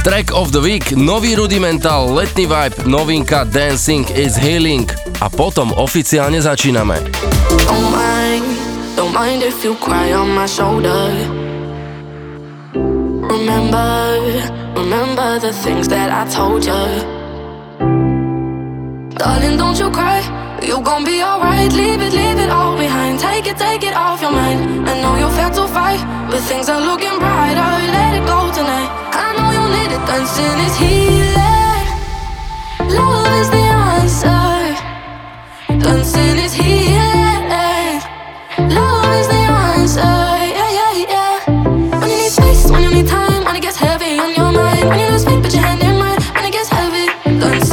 Track of the Week, nový rudimental, letný vibe, novinka Dancing is Healing. A potom oficiálne začíname. Don't mind, don't mind if you cry on my shoulder. Remember, remember the things that I told you Darling, don't you cry, you gon' be alright. Leave it, leave it all behind. Take it, take it off your mind. I know you felt to fight, but things are looking brighter Let it go tonight. I know you need it, dancing is healing. Love is the answer. Dancing is healing. Love is the answer. Yeah, yeah, yeah. When you need space, when you need time When it gets heavy on your mind. When you lose faith, put your hand in mine. When it gets heavy Dancing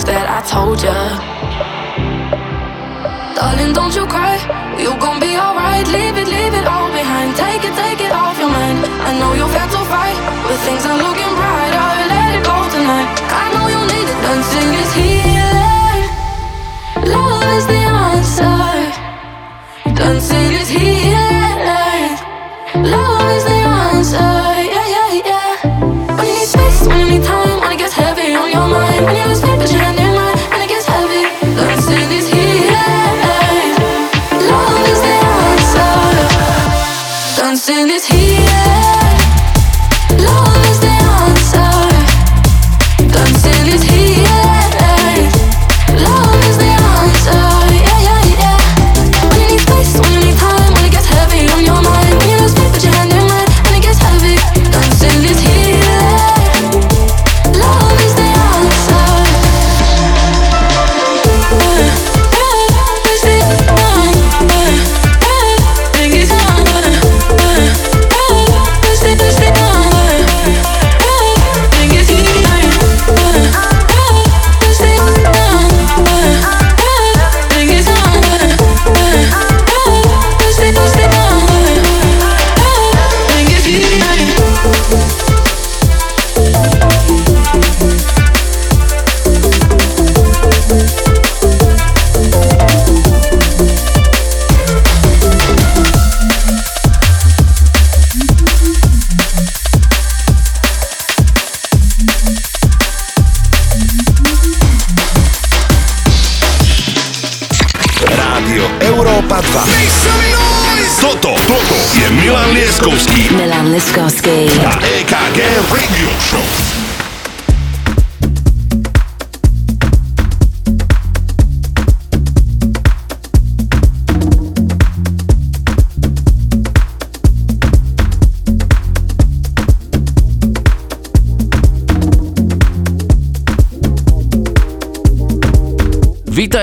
things that I told ya. Darling, don't you cry. You gon' be alright. Leave it, leave it all behind. Take it, take it off your mind. I know you've had to fight, but things are looking brighter. Let it go tonight. I know you need it. Dancing is healing. Love is the answer. Dancing is healing. Love is the answer. Yeah, yeah, yeah. When you need space, when you need time, on your mind,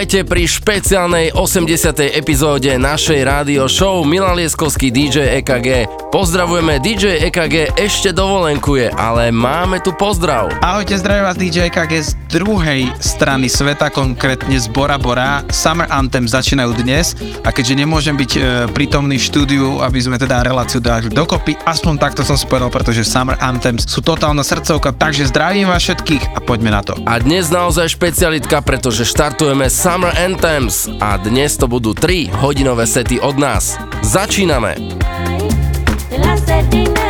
Vítajte pri špeciálnej 80. epizóde našej rádio show Milan Lieskovský DJ EKG. Pozdravujeme DJ EKG, ešte dovolenkuje, ale máme tu pozdrav. Ahojte, zdravím vás DJ EKG z druhej strany sveta, konkrétne z Bora Bora. Summer Anthem začínajú dnes a keďže nemôžem byť e, prítomný v štúdiu, aby sme teda reláciu dali dokopy, aspoň takto som spovedal, pretože Summer Anthems sú totálna srdcovka, takže zdravím vás všetkých a poďme na to. A dnes naozaj špecialitka, pretože štartujeme Summer Anthems a dnes to budú 3 hodinové sety od nás. Začíname! Okrem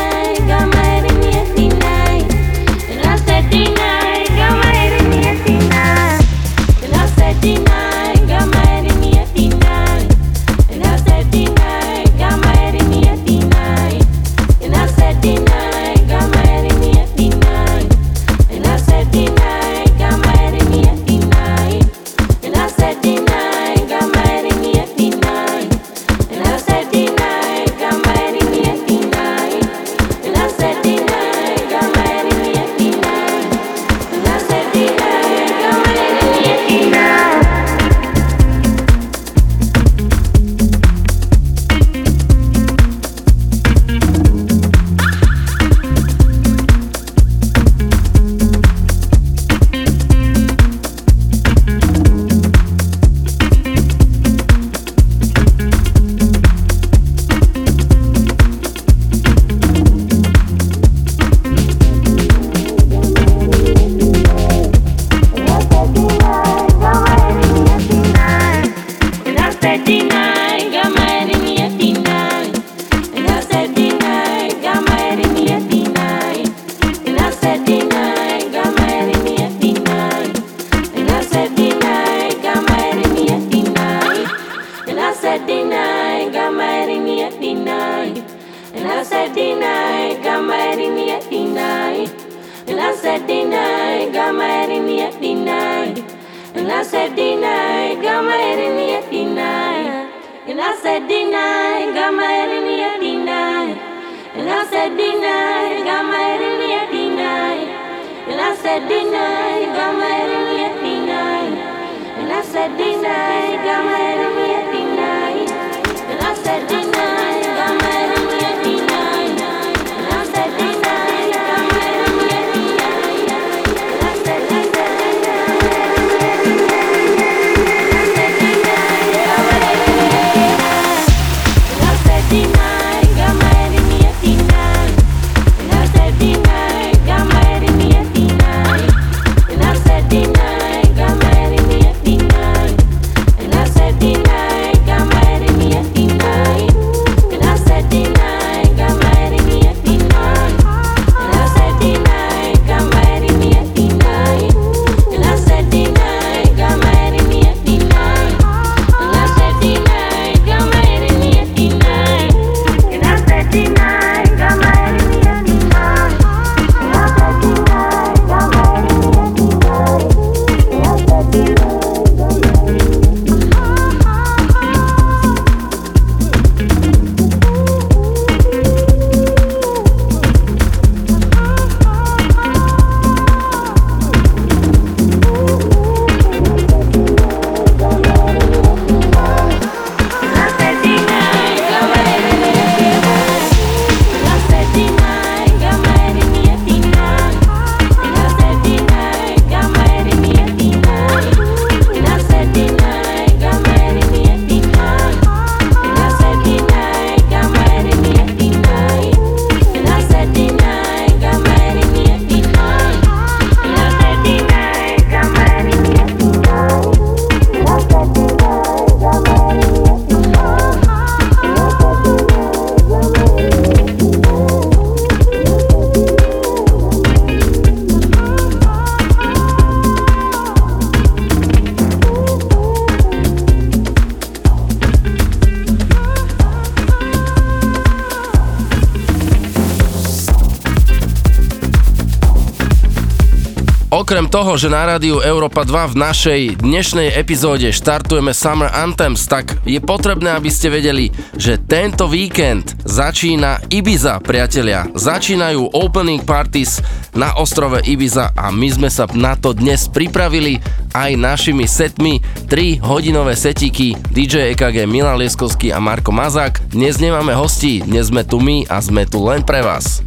toho, že na rádiu Európa 2 v našej dnešnej epizóde štartujeme Summer Anthems, tak je potrebné, aby ste vedeli, že tento víkend začína Ibiza, priatelia. Začínajú opening parties na ostrove Ibiza a my sme sa na to dnes pripravili aj našimi setmi 3 hodinové setíky DJ EKG Milan Lieskovský a Marko Mazák. Dnes nemáme hostí, dnes sme tu my a sme tu len pre vás.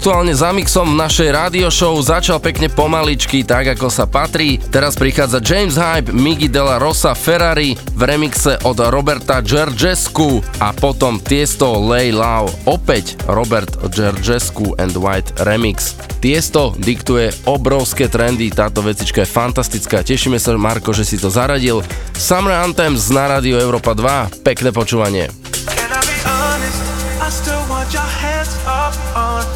Aktuálne za mixom v našej rádio show začal pekne pomaličky, tak ako sa patrí. Teraz prichádza James Hype, Migi Della Rosa Ferrari v remixe od Roberta Gergescu a potom Tiesto Lay Low, opäť Robert Gergescu and White remix. Tiesto diktuje obrovské trendy, táto vecička je fantastická. Tešíme sa, Marko, že si to zaradil. Summer Anthems na rádio Európa 2, pekné počúvanie. still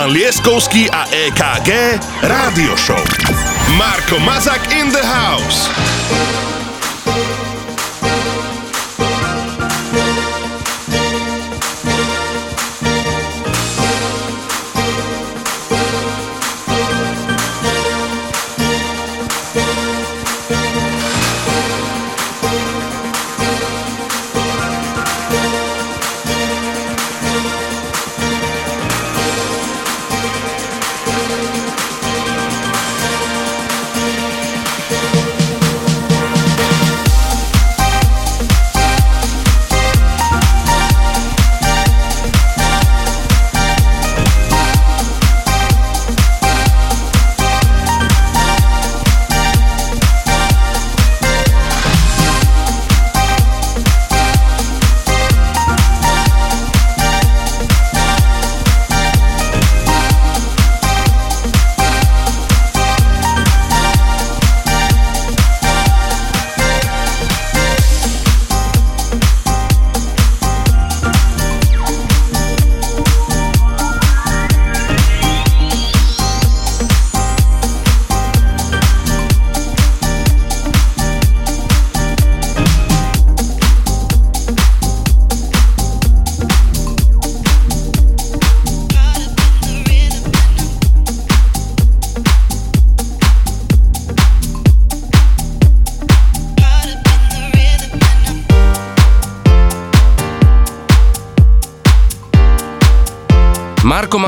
Milan Lieskovský a EKG Rádio Show. Marko Mazak in the house.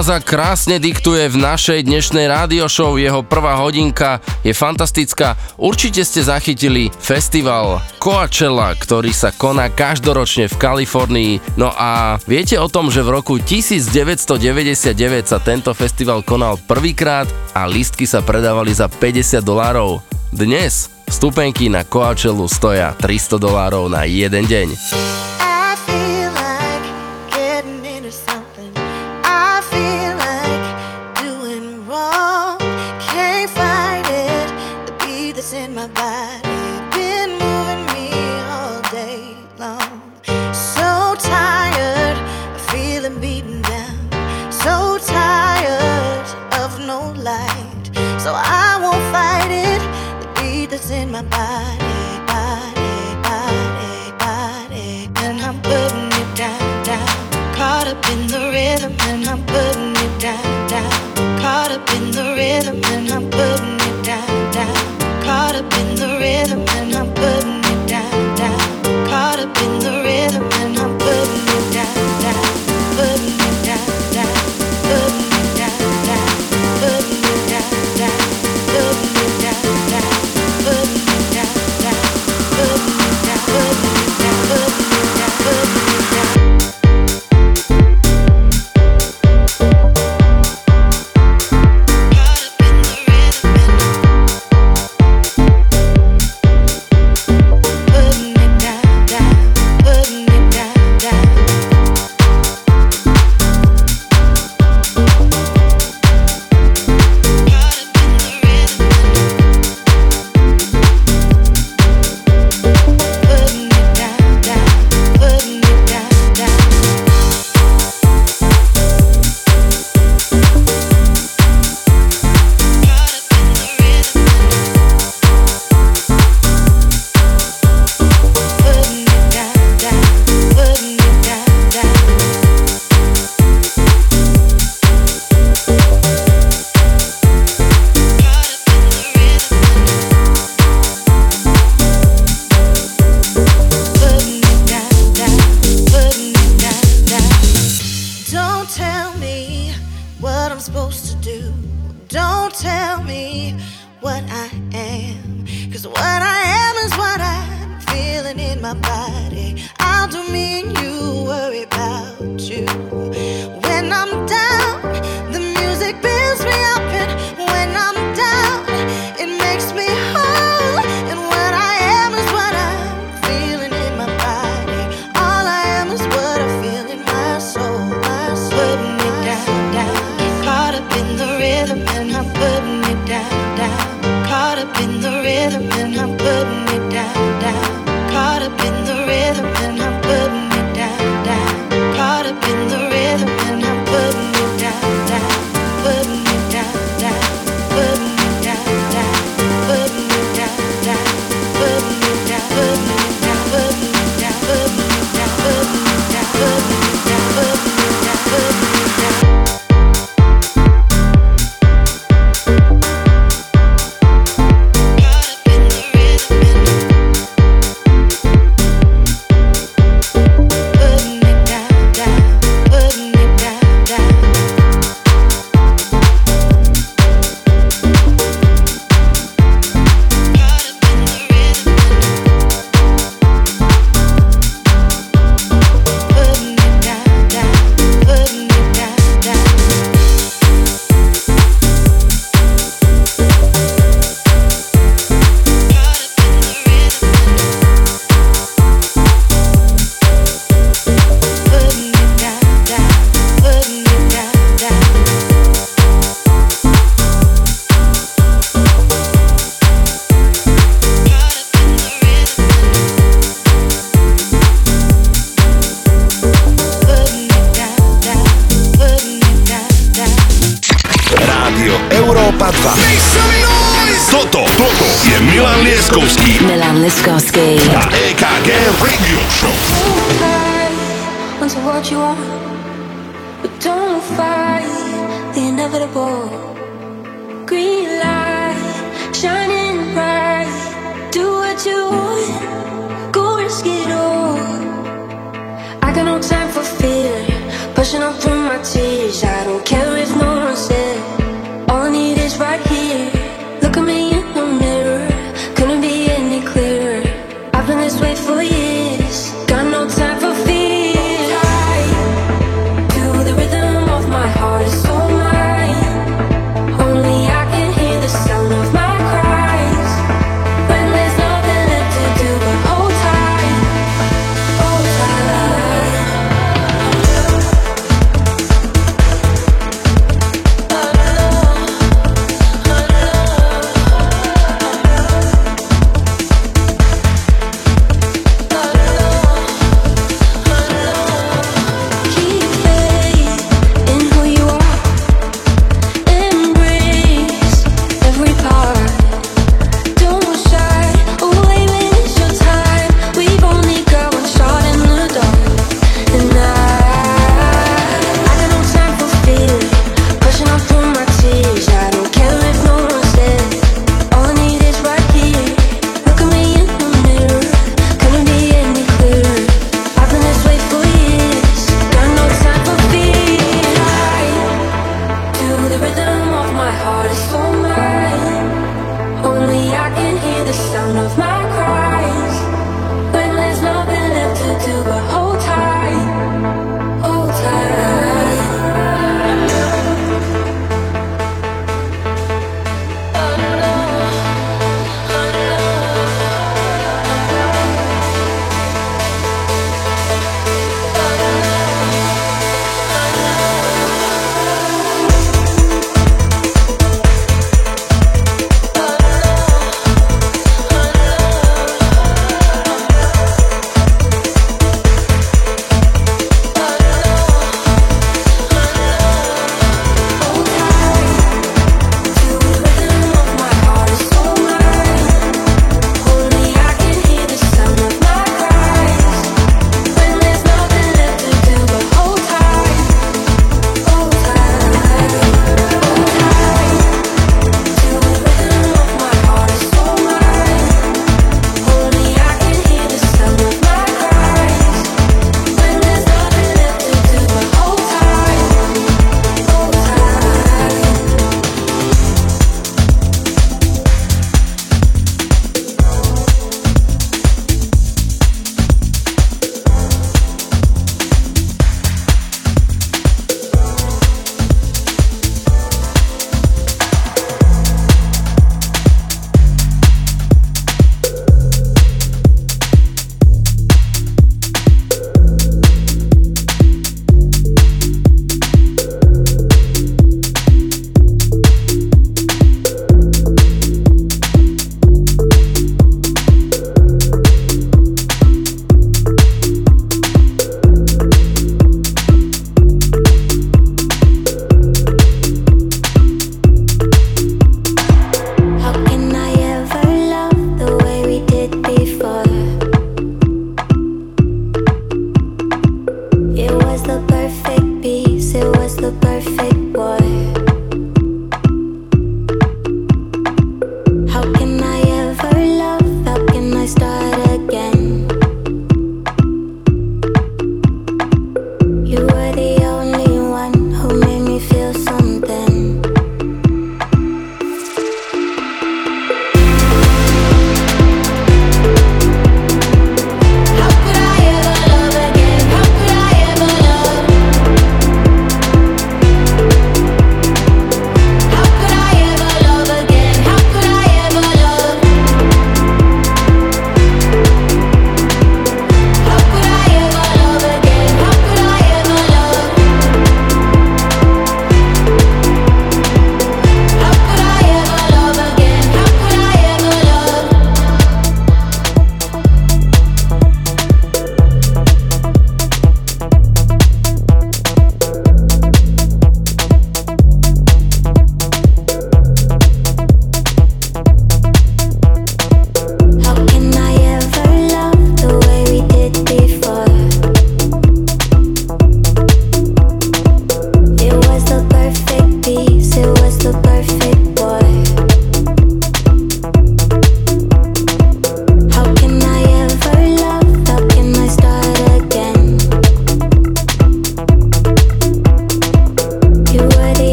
Marko Maza krásne diktuje v našej dnešnej rádio show, jeho prvá hodinka je fantastická. Určite ste zachytili festival Coachella, ktorý sa koná každoročne v Kalifornii. No a viete o tom, že v roku 1999 sa tento festival konal prvýkrát a listky sa predávali za 50 dolárov. Dnes Stupenky na Coachellu stoja 300 dolárov na jeden deň.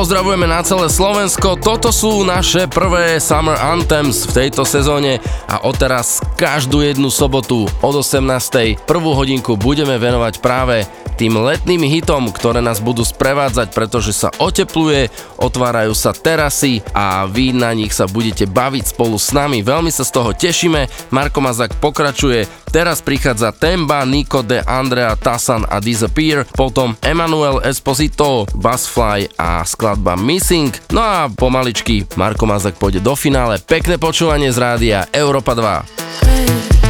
Pozdravujeme na celé Slovensko. Toto sú naše prvé Summer Anthems v tejto sezóne a odteraz každú jednu sobotu od 18. prvú hodinku budeme venovať práve tým letným hitom, ktoré nás budú sprevádzať, pretože sa otepluje, otvárajú sa terasy a vy na nich sa budete baviť spolu s nami. Veľmi sa z toho tešíme. Marko Mazak pokračuje. Teraz prichádza Temba, Nico de Andrea, Tassan a Disappear, potom Emanuel Esposito, Buzzfly a skladba Missing. No a pomaličky Marko Mazak pôjde do finále. Pekné počúvanie z rádia Europa 2. Milan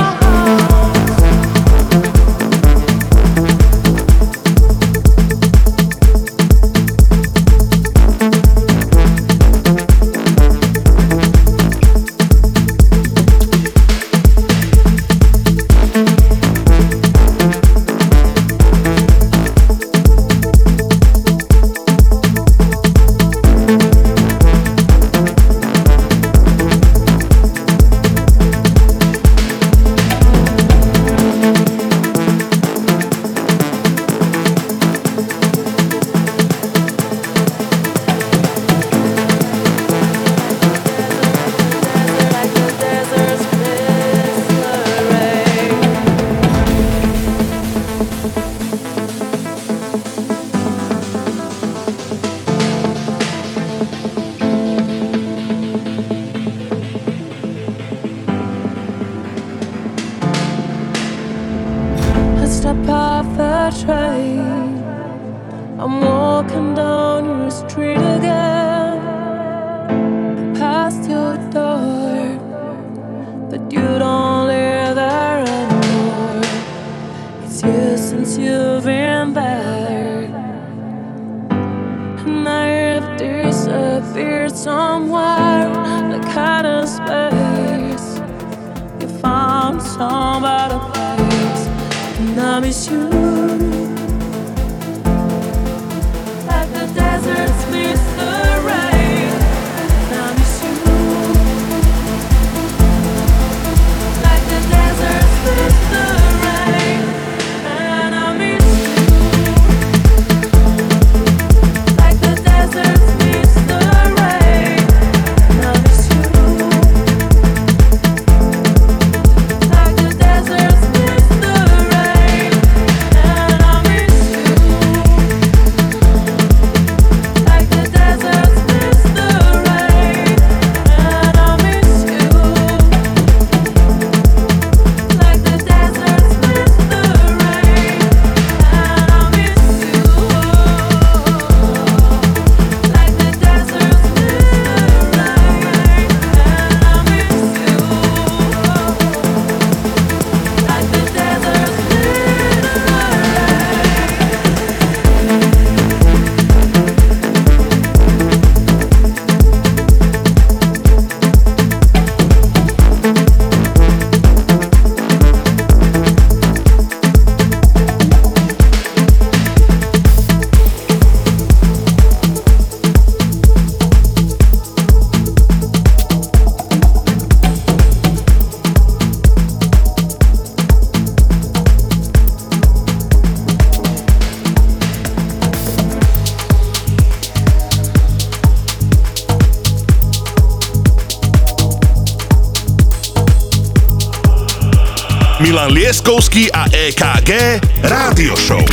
EKG Rádio Show.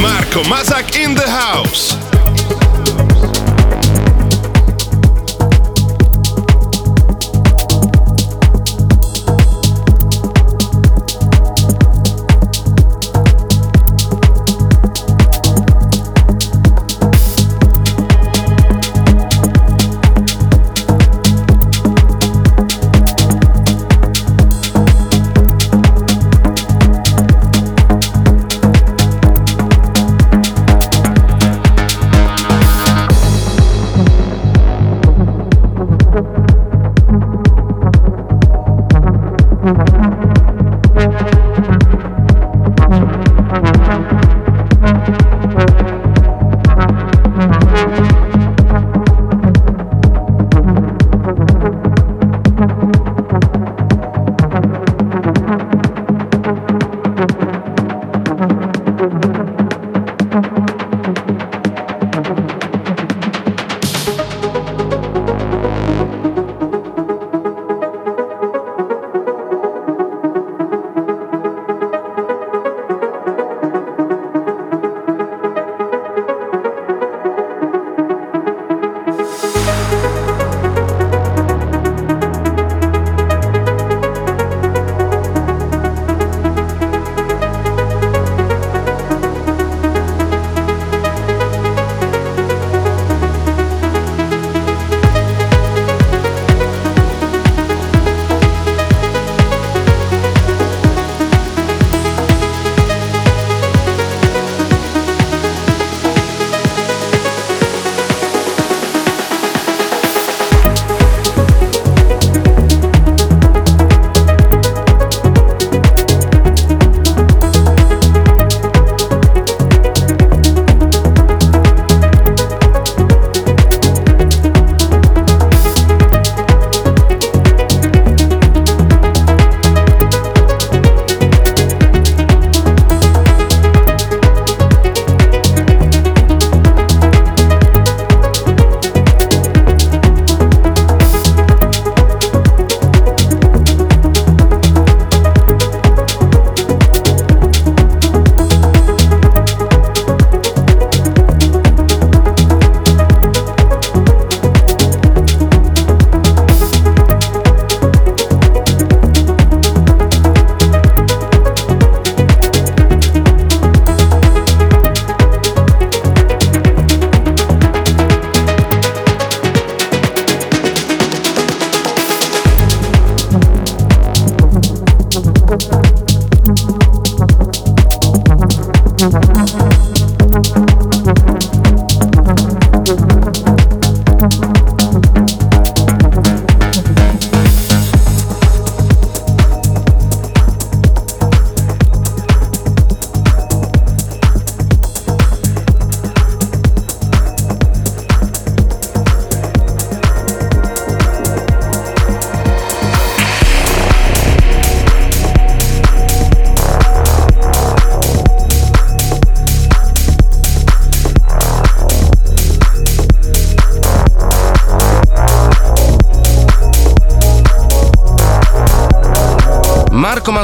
Marko Mazak in the house.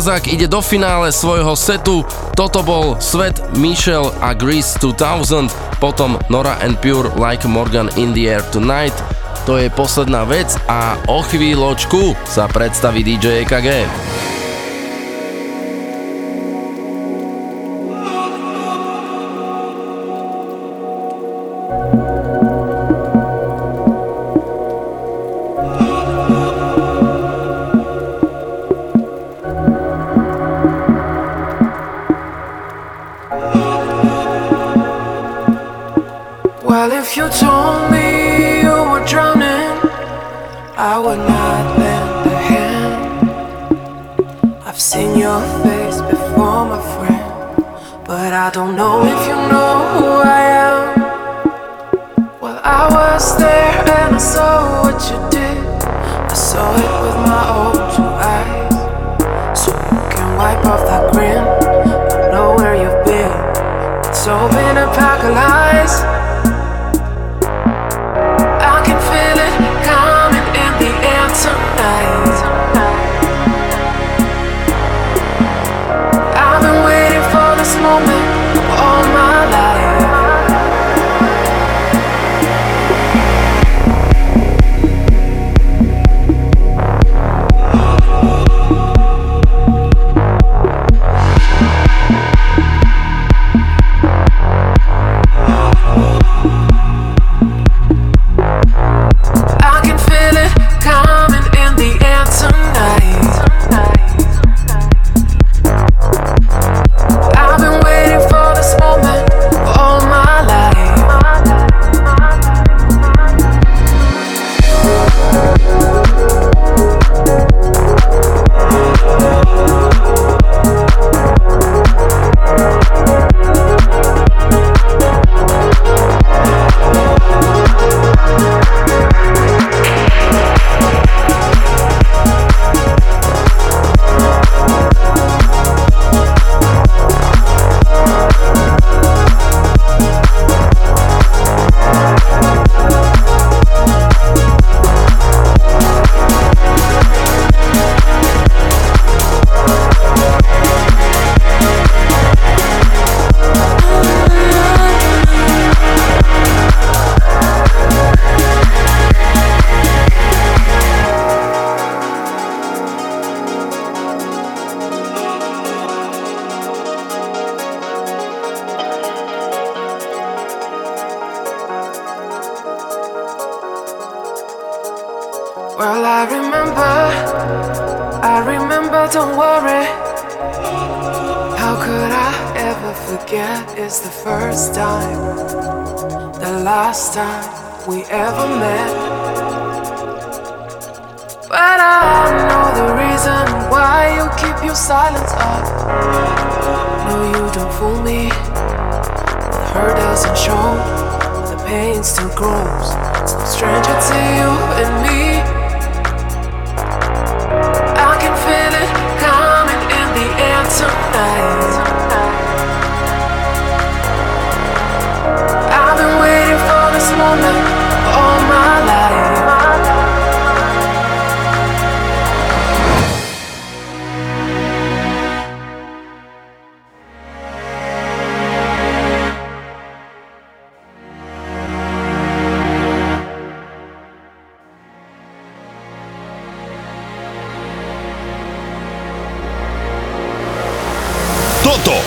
Mazák ide do finále svojho setu. Toto bol Svet, Michel a Grease 2000, potom Nora and Pure Like Morgan in the Air Tonight. To je posledná vec a o chvíľočku sa predstaví DJ EKG.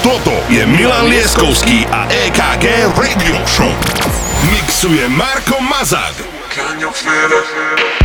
Toto je Milan Lieskovský a EKG Radio Show. Mixuje Marko Mazák. Can you feel it?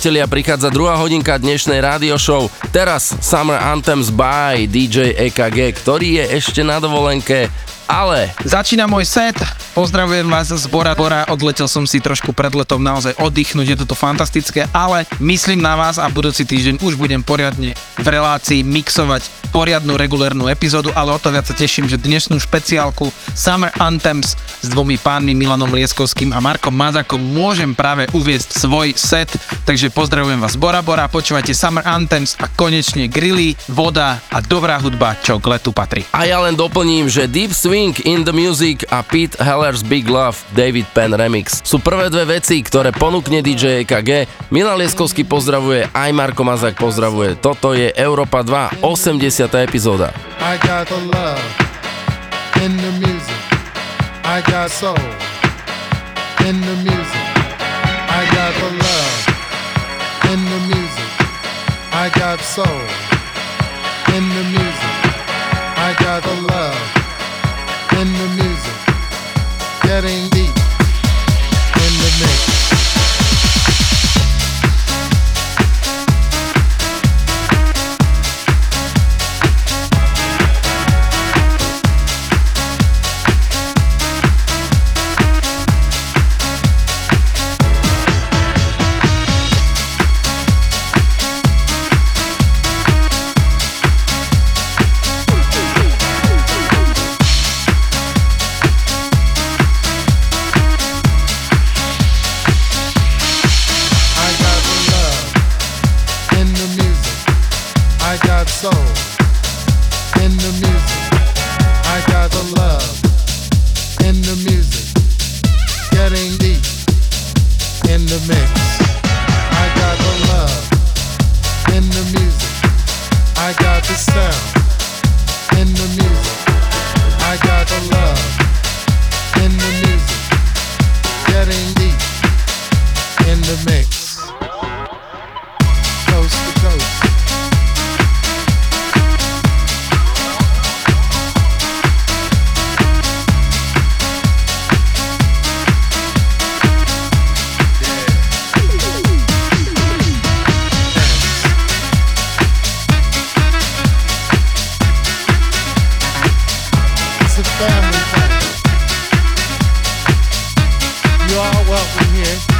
Priatelia, prichádza druhá hodinka dnešnej rádio show. Teraz Summer Anthems by DJ EKG, ktorý je ešte na dovolenke, ale... Začína môj set, Pozdravujem vás z Bora. Bora, odletel som si trošku pred letom naozaj oddychnúť, je toto fantastické, ale myslím na vás a budúci týždeň už budem poriadne v relácii mixovať poriadnu regulérnu epizódu, ale o to viac sa teším, že dnešnú špeciálku Summer Anthems s dvomi pánmi Milanom Lieskovským a Markom Mazakom môžem práve uviezť svoj set, takže pozdravujem vás Bora Bora, počúvate Summer Anthems a konečne grilly, voda a dobrá hudba, čo k letu patrí. A ja len doplním, že Deep Swing in the Music a Pete Hell Sellers Big Love David Penn Remix. Sú prvé dve veci, ktoré ponúkne DJ EKG. Milan Lieskovský pozdravuje, aj Marko Mazak pozdravuje. Toto je Európa 2, 80. epizóda. I got the love in the music. I got soul in the music. I got the love got soul in the music. I got the love in the music. getting welcome here.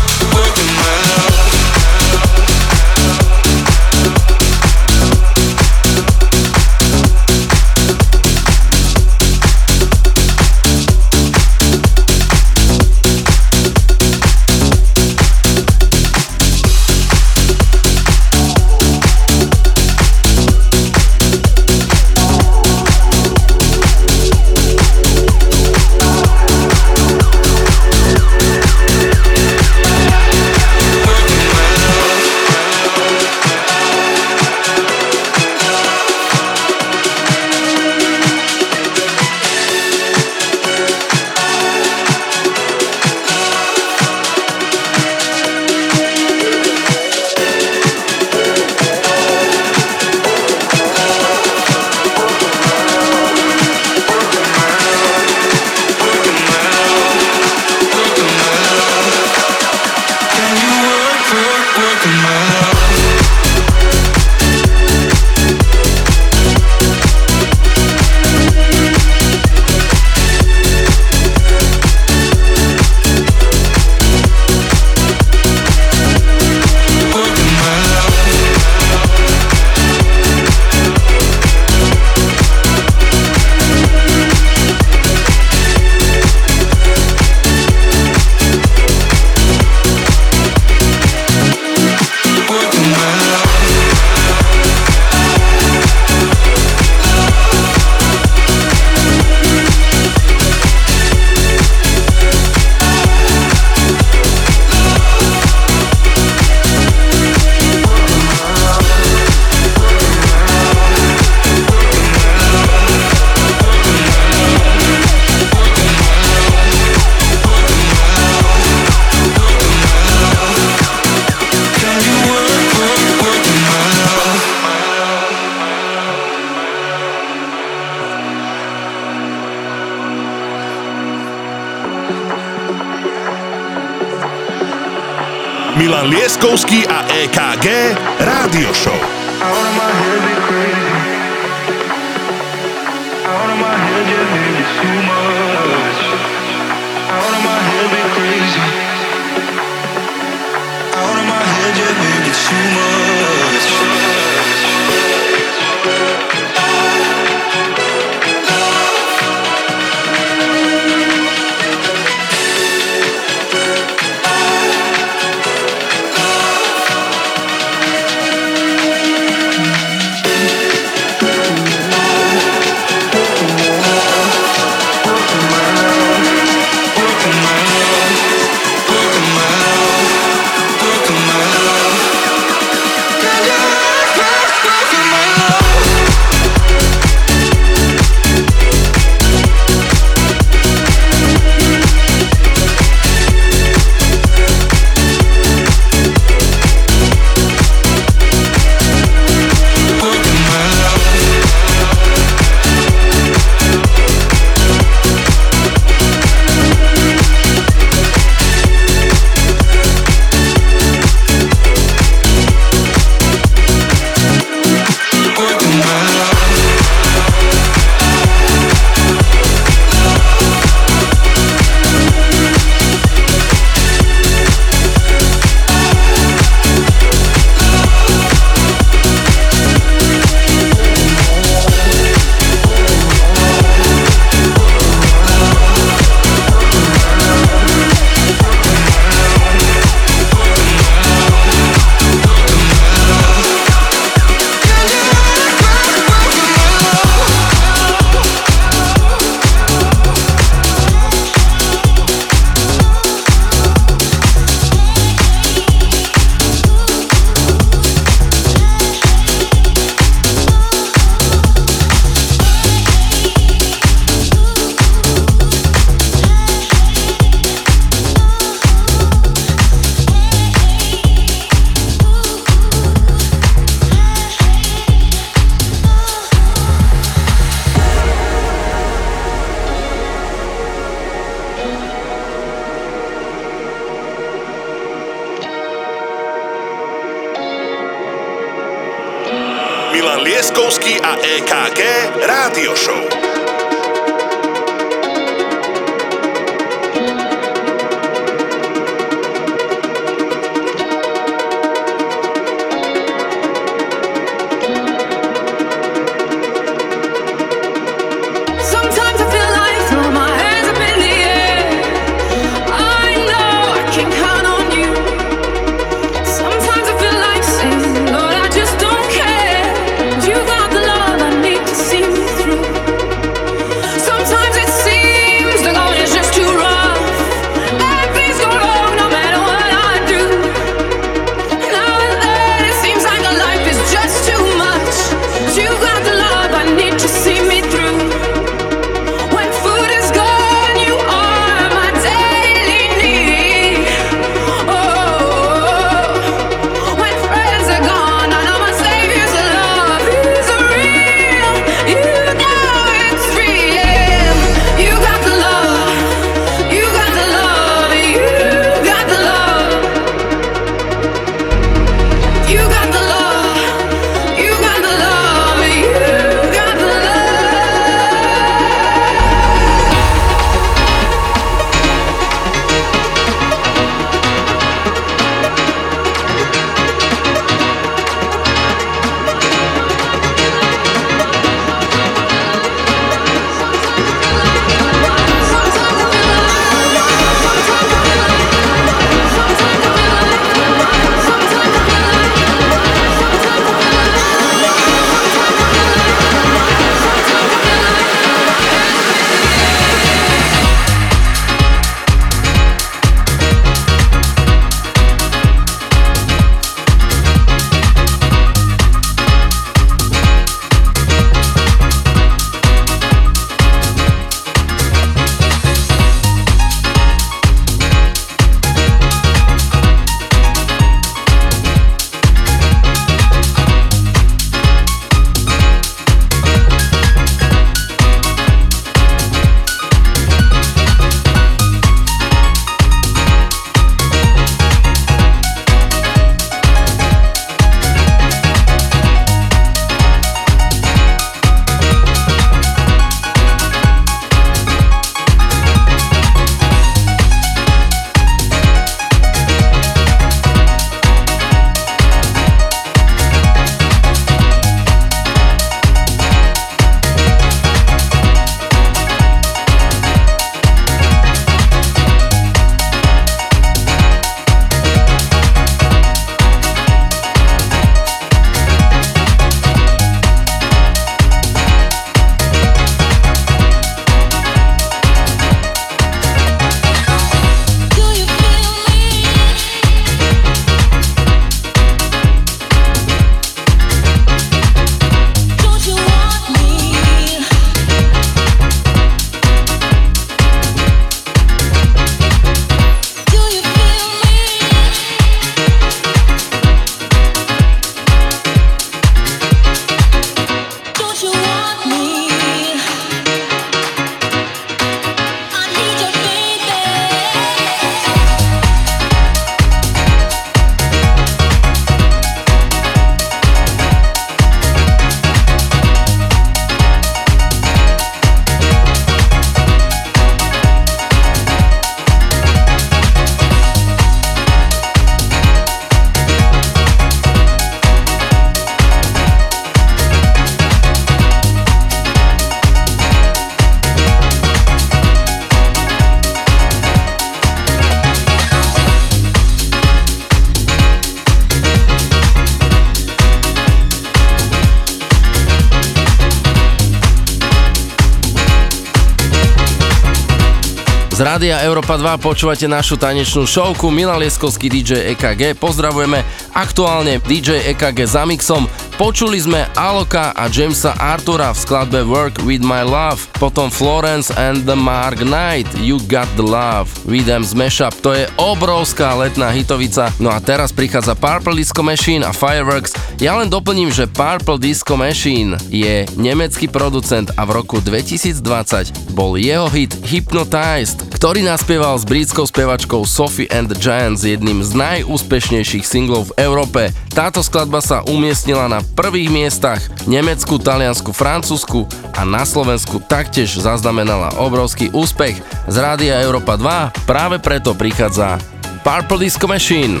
Rádia Európa 2 počúvate našu tanečnú showku Milan Lieskovský DJ EKG. Pozdravujeme aktuálne DJ EKG za mixom. Počuli sme Aloka a Jamesa Artura v skladbe Work With My Love, potom Florence and the Mark Knight, You Got The Love, Rhythm Smash Up, to je obrovská letná hitovica. No a teraz prichádza Purple Disco Machine a Fireworks. Ja len doplním, že Purple Disco Machine je nemecký producent a v roku 2020 bol jeho hit Hypnotized, ktorý naspieval s britskou spevačkou Sophie and the Giants jedným z najúspešnejších singlov v Európe. Táto skladba sa umiestnila na prvých miestach Nemecku, Taliansku, Francúzsku a na Slovensku taktiež zaznamenala obrovský úspech. Z Rádia Európa 2 práve preto prichádza Purple Disco Machine.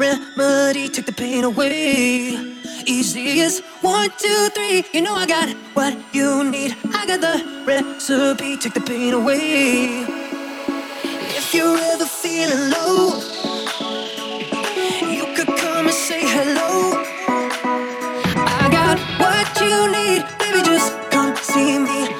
remedy, take the pain away. Easy as one, two, three. You know I got what you need. I got the recipe, take the pain away. If you're ever feeling low, you could come and say hello. I got what you need, baby. Just come see me.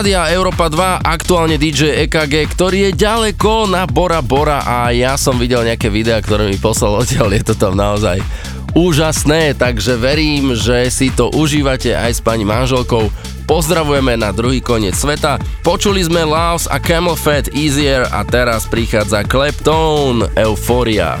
Rádia Európa 2, aktuálne DJ EKG, ktorý je ďaleko na Bora Bora a ja som videl nejaké videá, ktoré mi poslal odtiaľ, je to tam naozaj úžasné, takže verím, že si to užívate aj s pani manželkou. Pozdravujeme na druhý koniec sveta. Počuli sme Laos a Camel Fat Easier a teraz prichádza Kleptone Euphoria.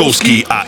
Milan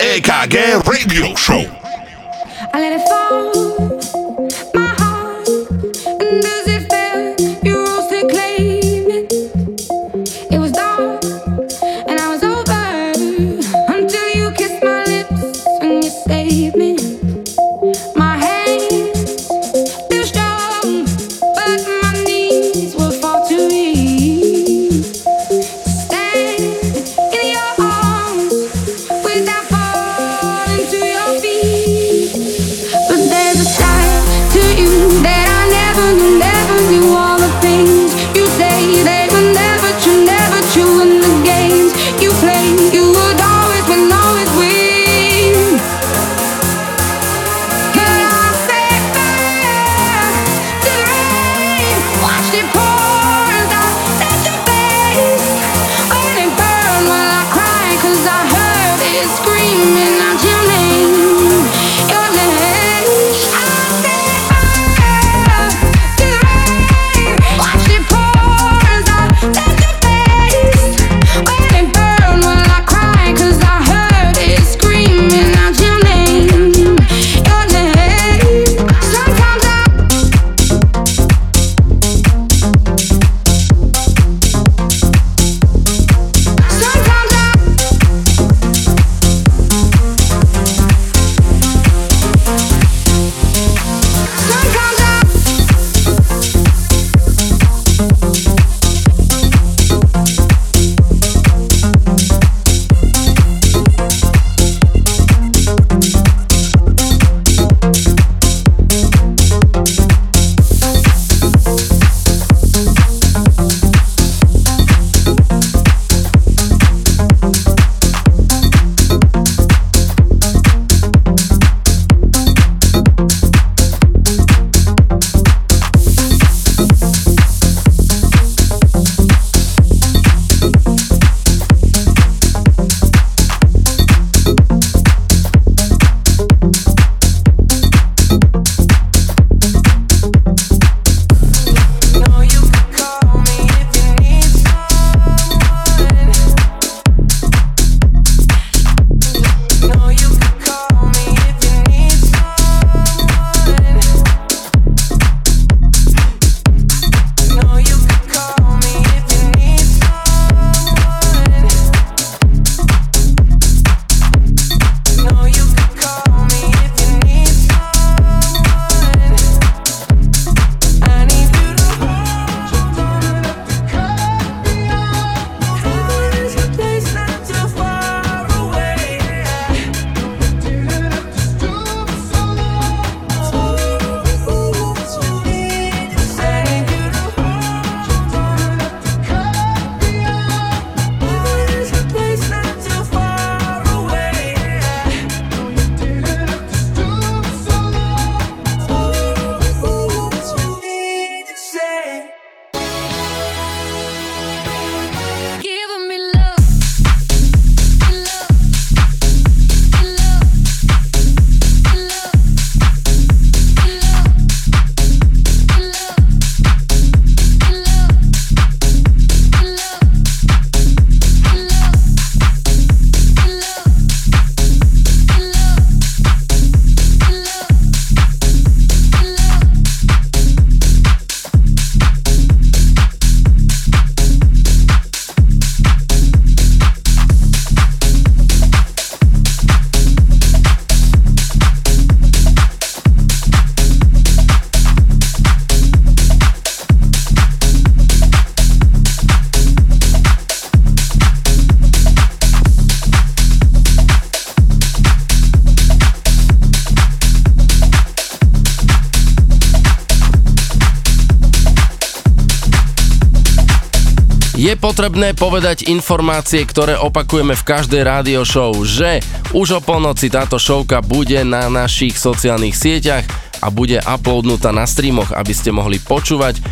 potrebné povedať informácie, ktoré opakujeme v každej rádio show, že už o polnoci táto showka bude na našich sociálnych sieťach a bude uploadnutá na streamoch, aby ste mohli počúvať. E,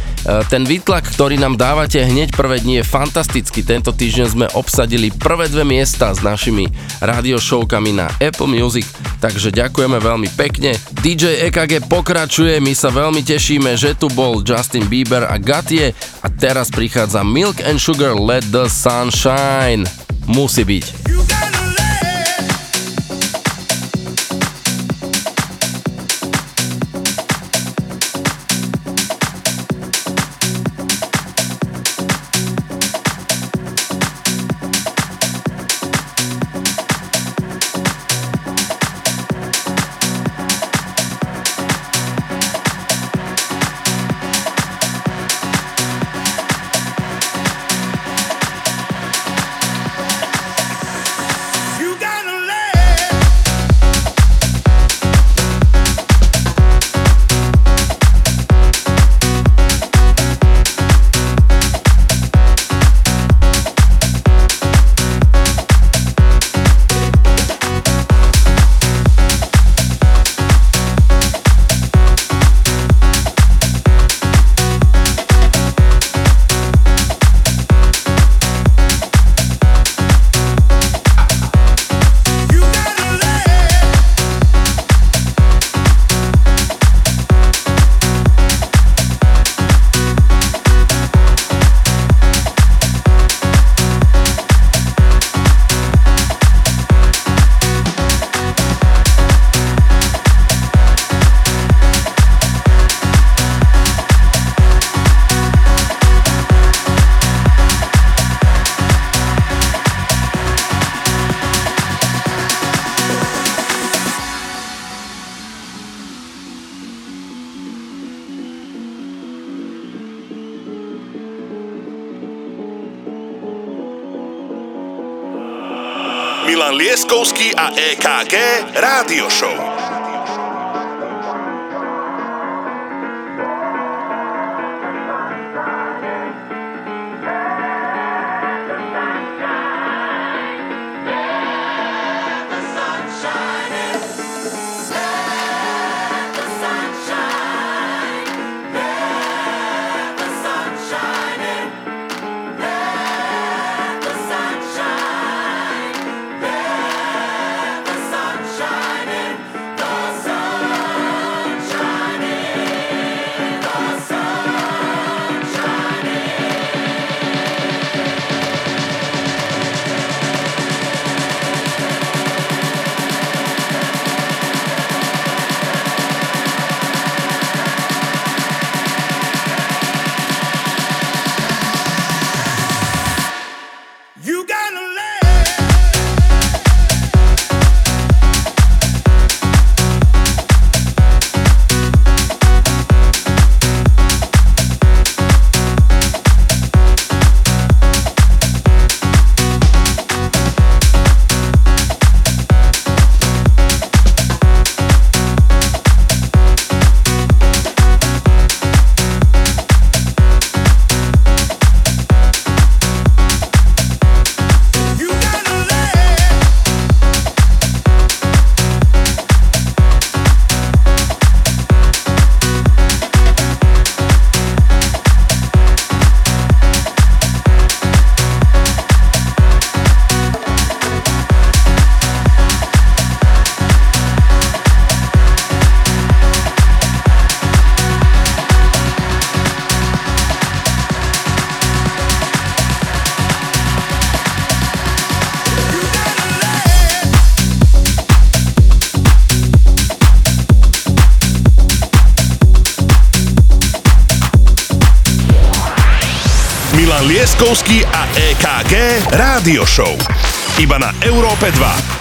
ten výtlak, ktorý nám dávate hneď prvé dni je fantastický. Tento týždeň sme obsadili prvé dve miesta s našimi radiošovkami na Apple Music, takže ďakujeme veľmi pekne. DJ EKG pokračuje, my sa veľmi tešíme, že tu bol Justin Bieber a Gatie a teraz prichádza Milk and Sugar Let the Sun Shine. Musí byť. EKG Rádio Show. Leskovský a EKG Rádio Show. Iba na Európe 2.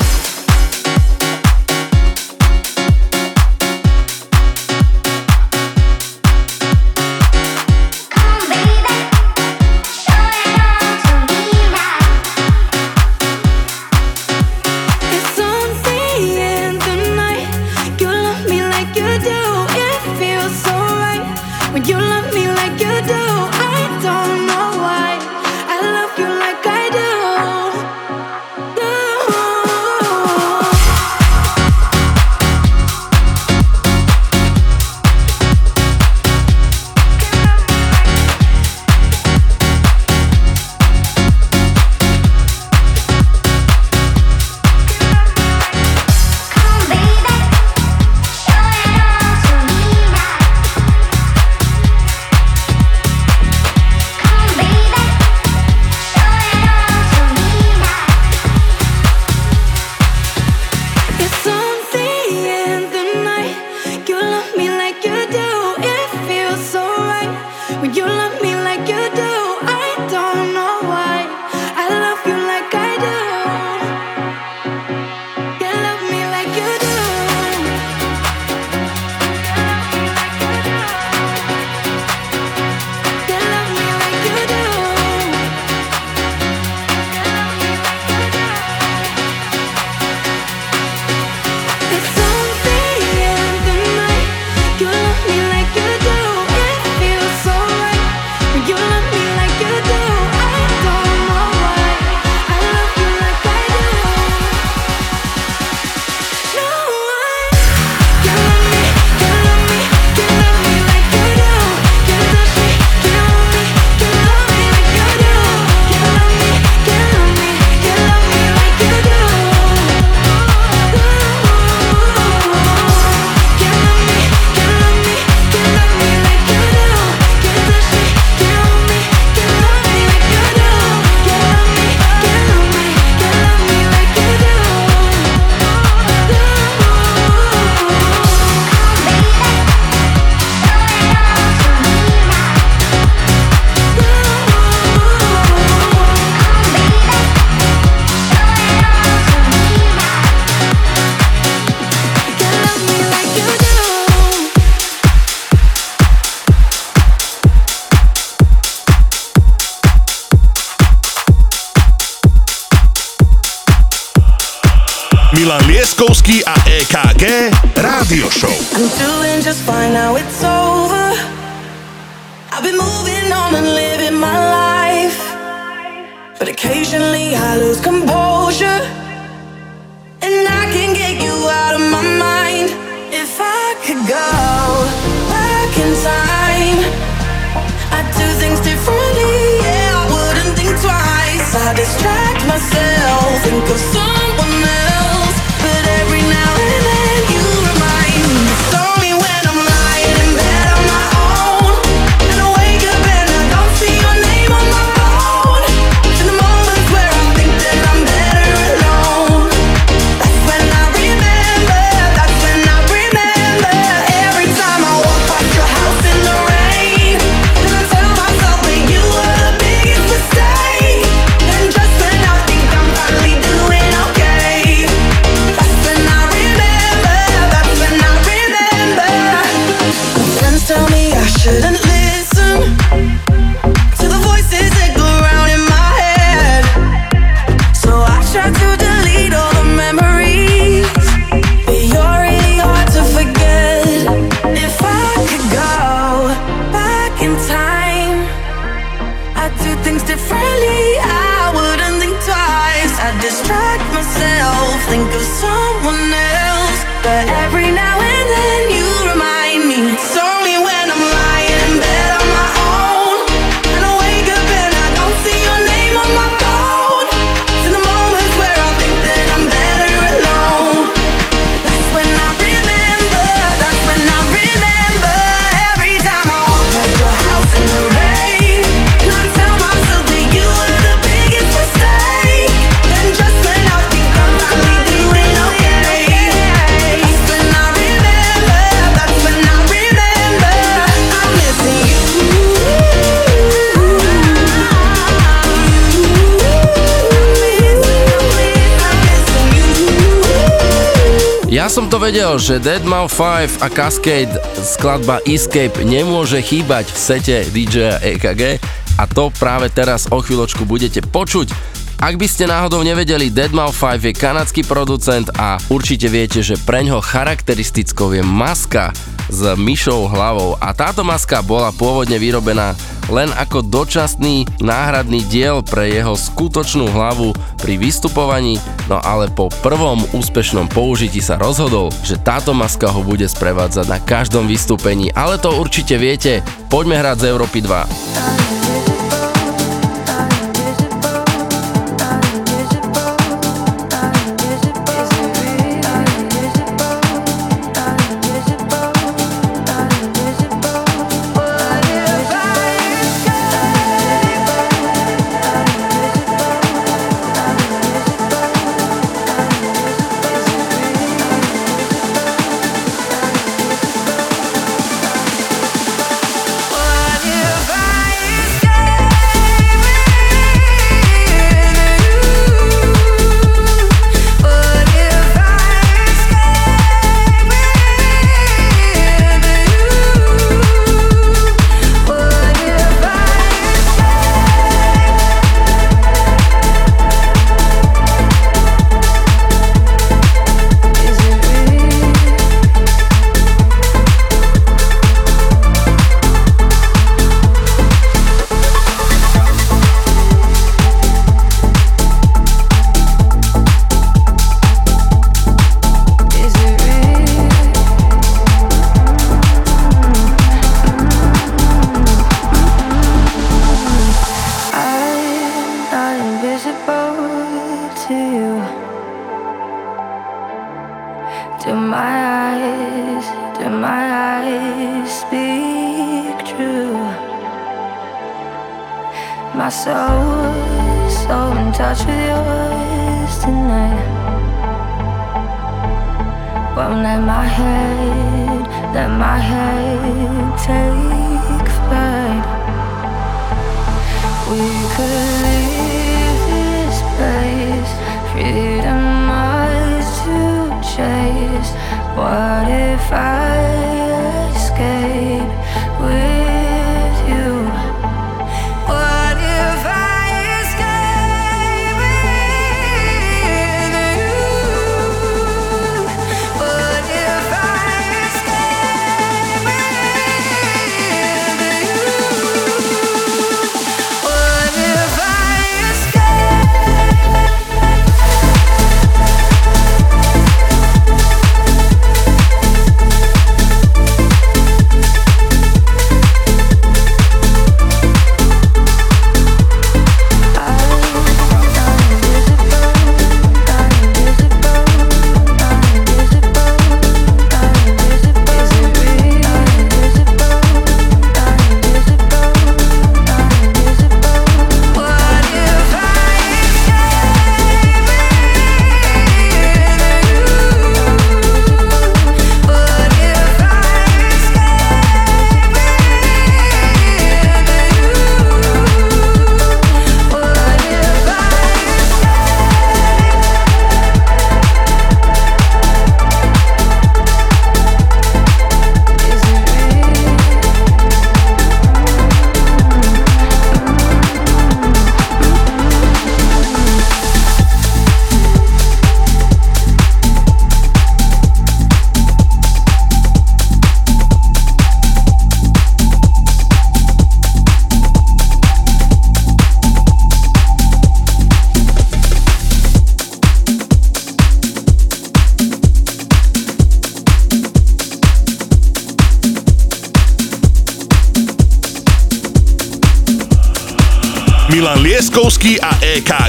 okay Ja som to vedel, že Dead Deadman5 a Cascade skladba Escape nemôže chýbať v sete DJ EKG a to práve teraz o chvíľočku budete počuť. Ak by ste náhodou nevedeli, Deadmau5 je kanadský producent a určite viete, že preňho charakteristickou je maska s myšou hlavou. A táto maska bola pôvodne vyrobená len ako dočasný náhradný diel pre jeho skutočnú hlavu pri vystupovaní, no ale po prvom úspešnom použití sa rozhodol, že táto maska ho bude sprevádzať na každom vystúpení, ale to určite viete, poďme hrať z Európy 2.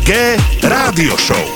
EKG Rádio Show.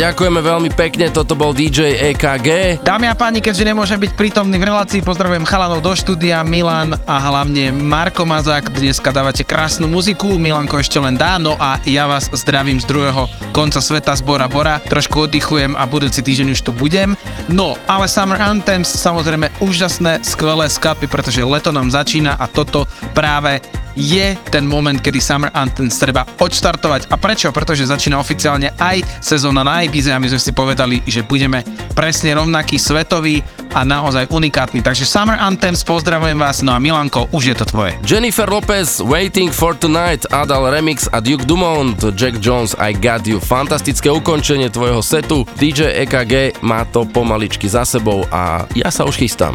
Ďakujeme veľmi pekne, toto bol DJ EKG. Dámy a páni, keďže nemôžem byť prítomný v relácii, pozdravujem chalanov do štúdia, Milan a hlavne Marko Mazák. Dneska dávate krásnu muziku, Milanko ešte len dá, no a ja vás zdravím z druhého konca sveta z Bora Bora. Trošku oddychujem a budúci týždeň už tu budem. No, ale Summer Anthems, samozrejme úžasné, skvelé skapy, pretože leto nám začína a toto práve je ten moment, kedy Summer Anthems treba odštartovať. A prečo? Pretože začína oficiálne aj sezóna na Ibize a my sme si povedali, že budeme presne rovnaký svetový a naozaj unikátny. Takže Summer Anthems, pozdravujem vás, no a Milanko, už je to tvoje. Jennifer Lopez, Waiting for Tonight, Adal Remix a Duke Dumont, Jack Jones, I Got You. Fantastické ukončenie tvojho setu. DJ EKG má to pomaličky za sebou a ja sa už chystám.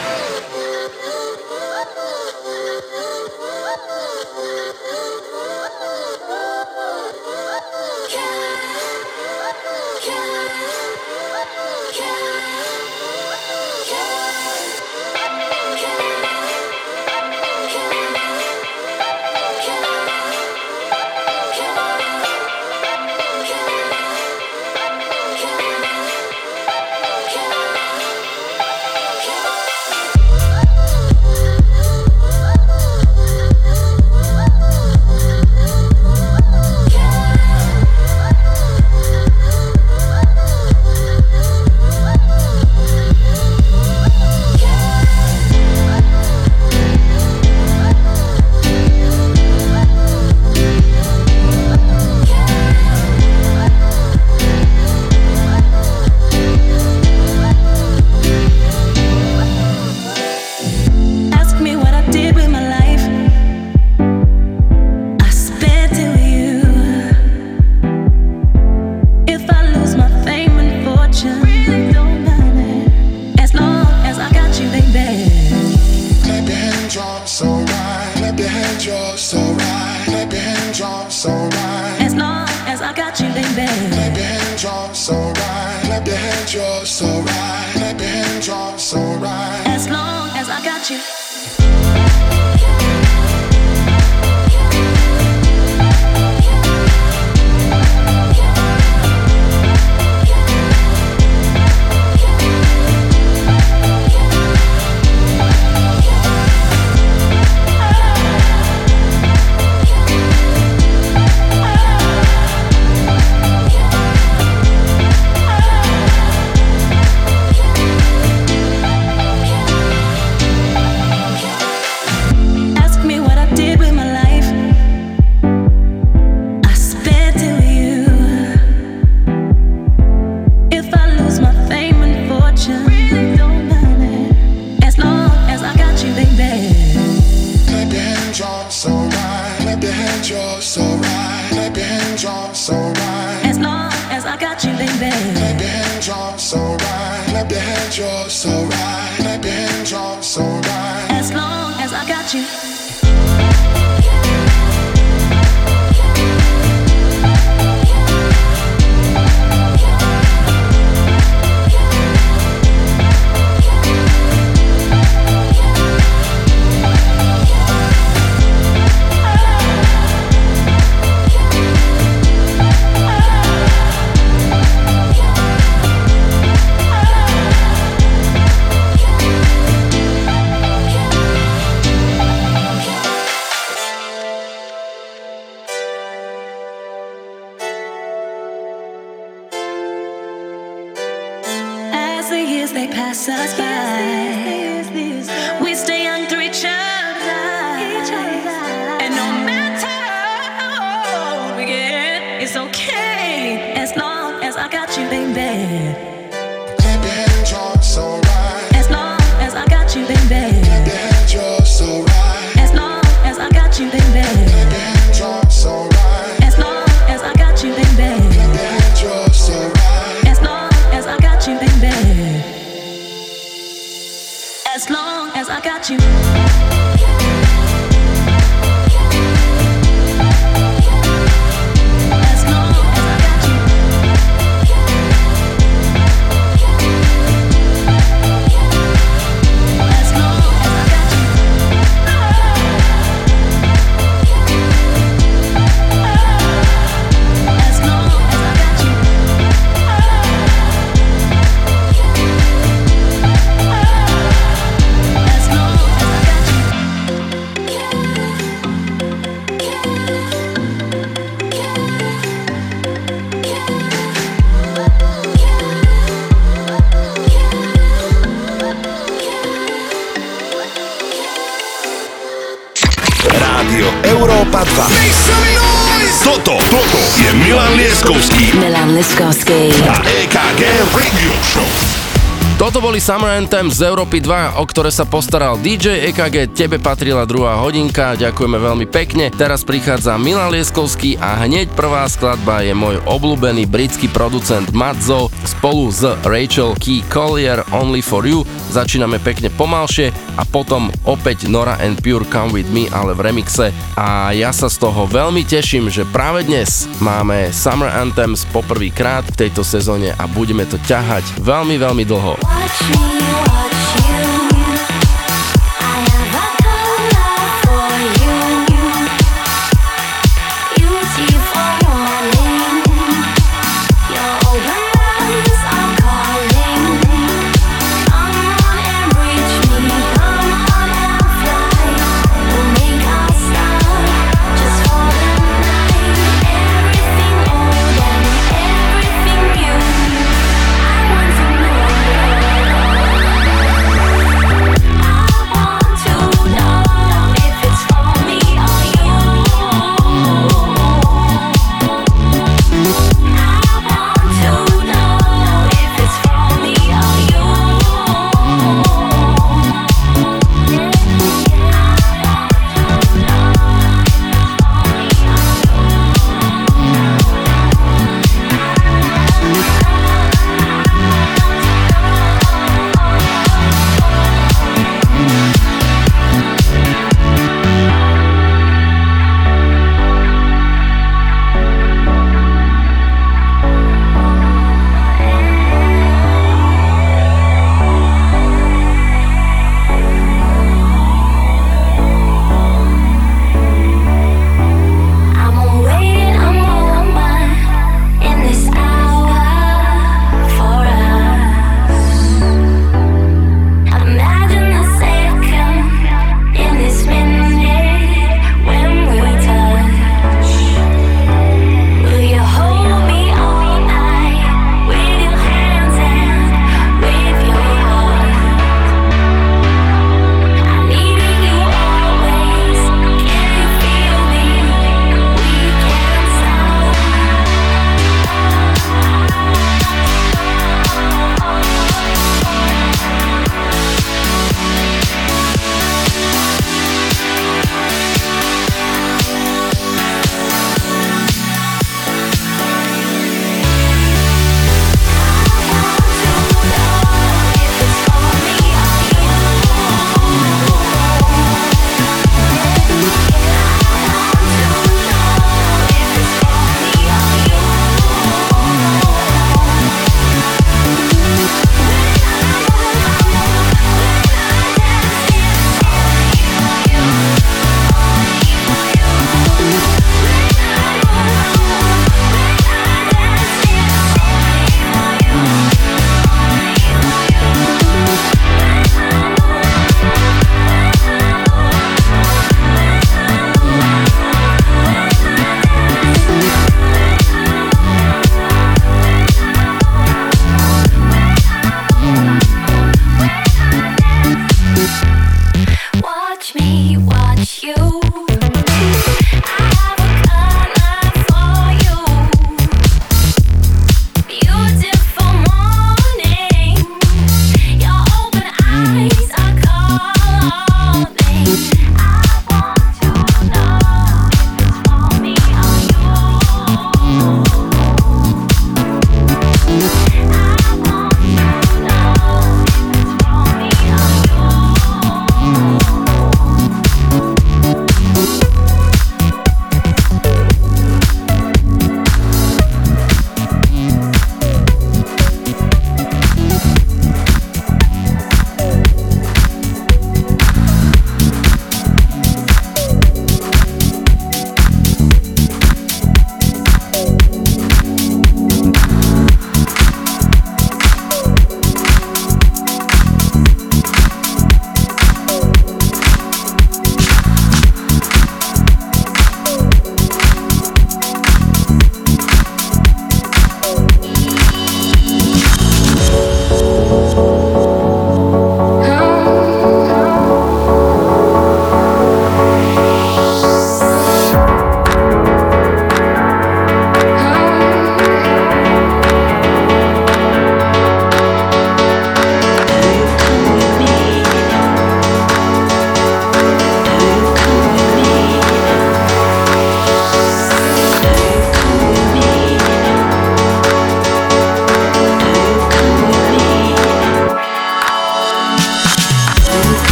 Summer Anthem z Európy 2, o ktoré sa postaral DJ EKG, tebe patrila druhá hodinka, ďakujeme veľmi pekne. Teraz prichádza Milan Lieskovský a hneď prvá skladba je môj obľúbený britský producent Madzo spolu s Rachel Key Collier Only For You. Začíname pekne pomalšie a potom opäť Nora and Pure Come With Me, ale v remixe. A ja sa z toho veľmi teším, že práve dnes máme Summer Anthems poprvýkrát v tejto sezóne a budeme to ťahať veľmi, veľmi dlho. what you.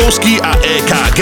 Lieskovský a EKG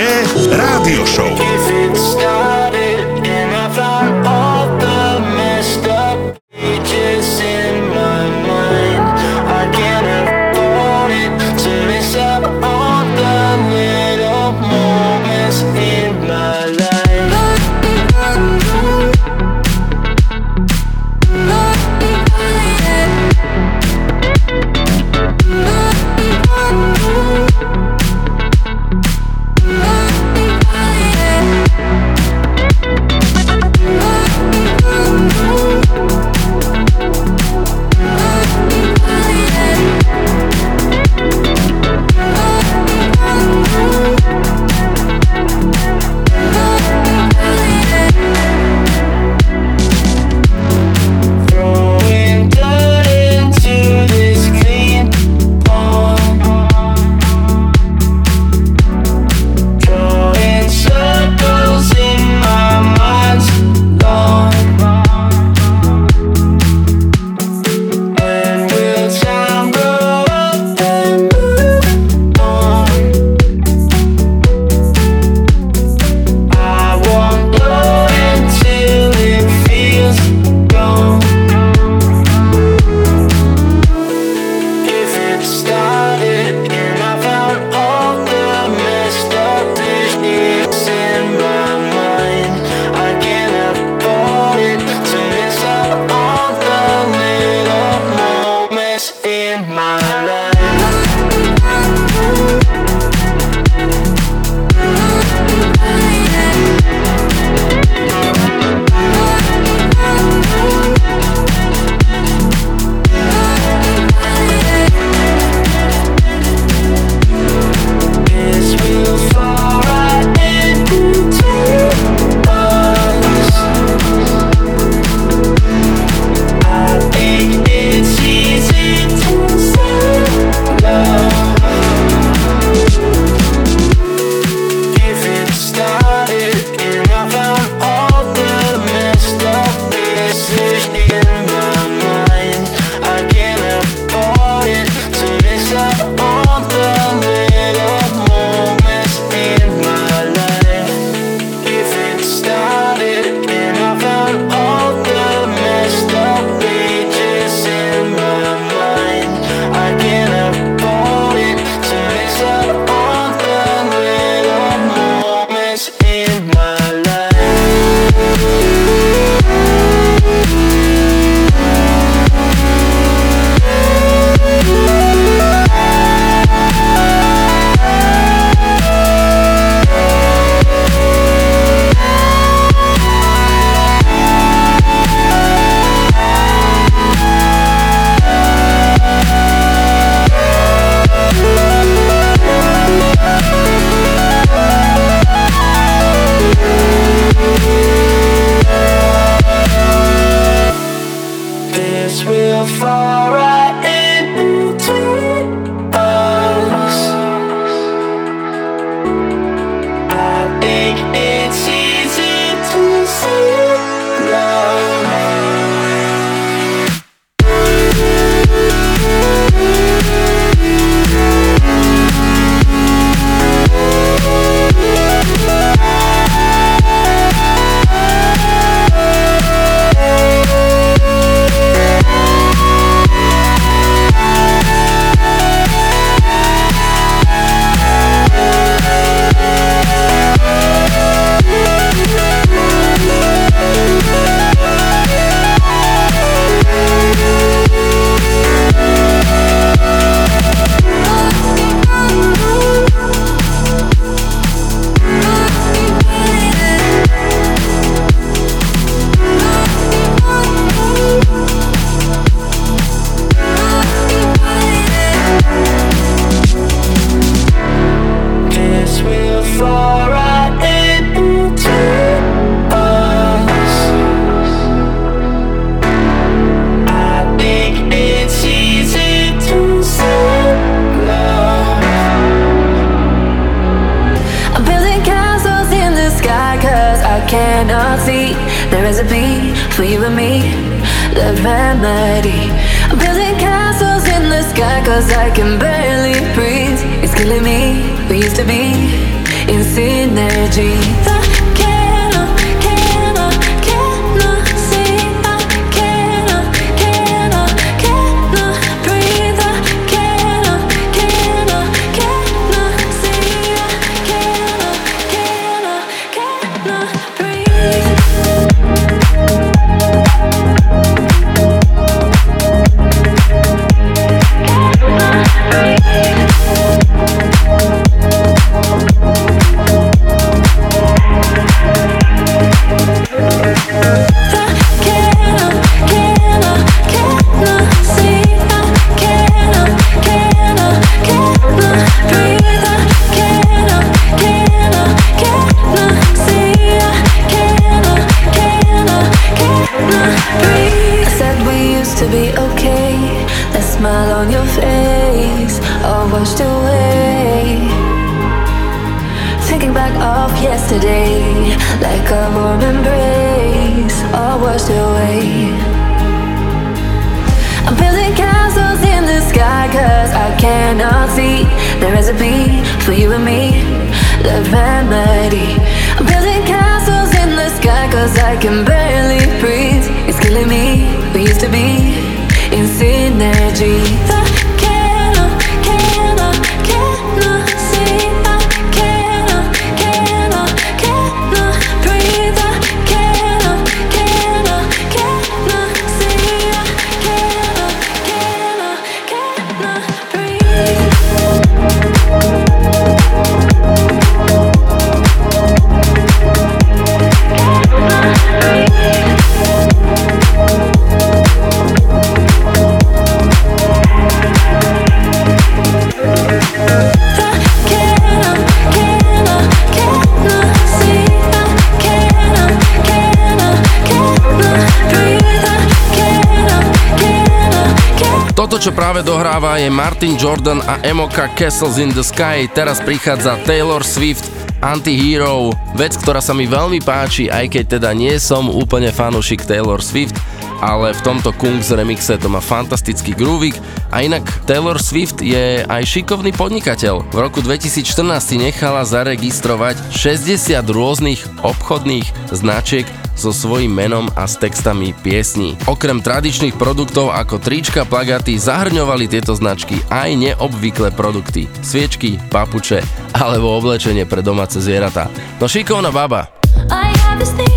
Toto, čo práve dohráva, je Martin Jordan a Emoka Castles in the Sky. Teraz prichádza Taylor Swift Antihero, vec, ktorá sa mi veľmi páči, aj keď teda nie som úplne fanúšik Taylor Swift, ale v tomto Kungs remixe to má fantastický grúvik a inak Taylor Swift je aj šikovný podnikateľ. V roku 2014 si nechala zaregistrovať 60 rôznych obchodných značiek so svojím menom a s textami piesní. Okrem tradičných produktov ako trička, plagaty zahrňovali tieto značky aj neobvyklé produkty, sviečky, papuče alebo oblečenie pre domáce zvieratá. No šikovná baba. I have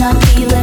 not feeling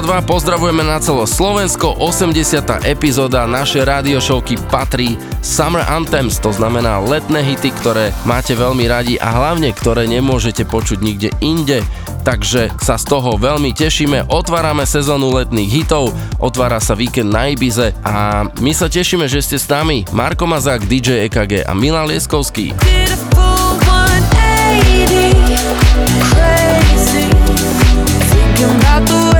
222, pozdravujeme na celo Slovensko, 80. epizóda našej radiošovky patrí Summer Anthems, to znamená letné hity, ktoré máte veľmi radi a hlavne, ktoré nemôžete počuť nikde inde. Takže sa z toho veľmi tešíme, otvárame sezónu letných hitov, otvára sa víkend na Ibize a my sa tešíme, že ste s nami. Marko Mazák, DJ EKG a Milan Lieskovský. Crazy thinking about the way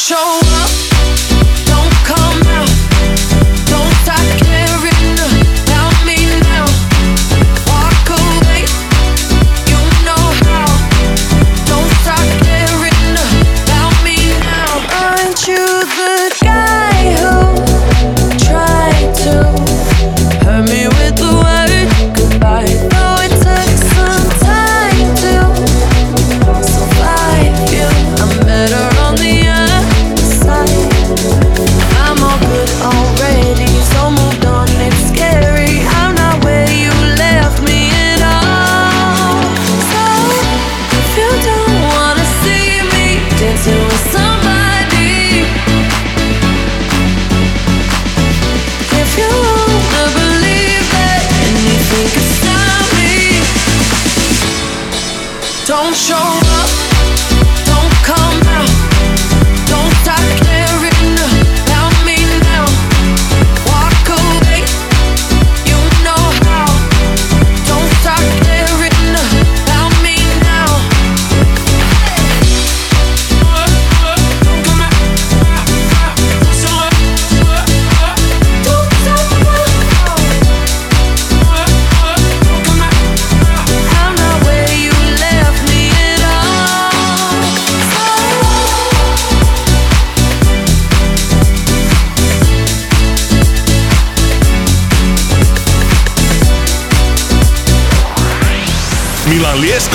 show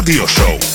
Rádio Show.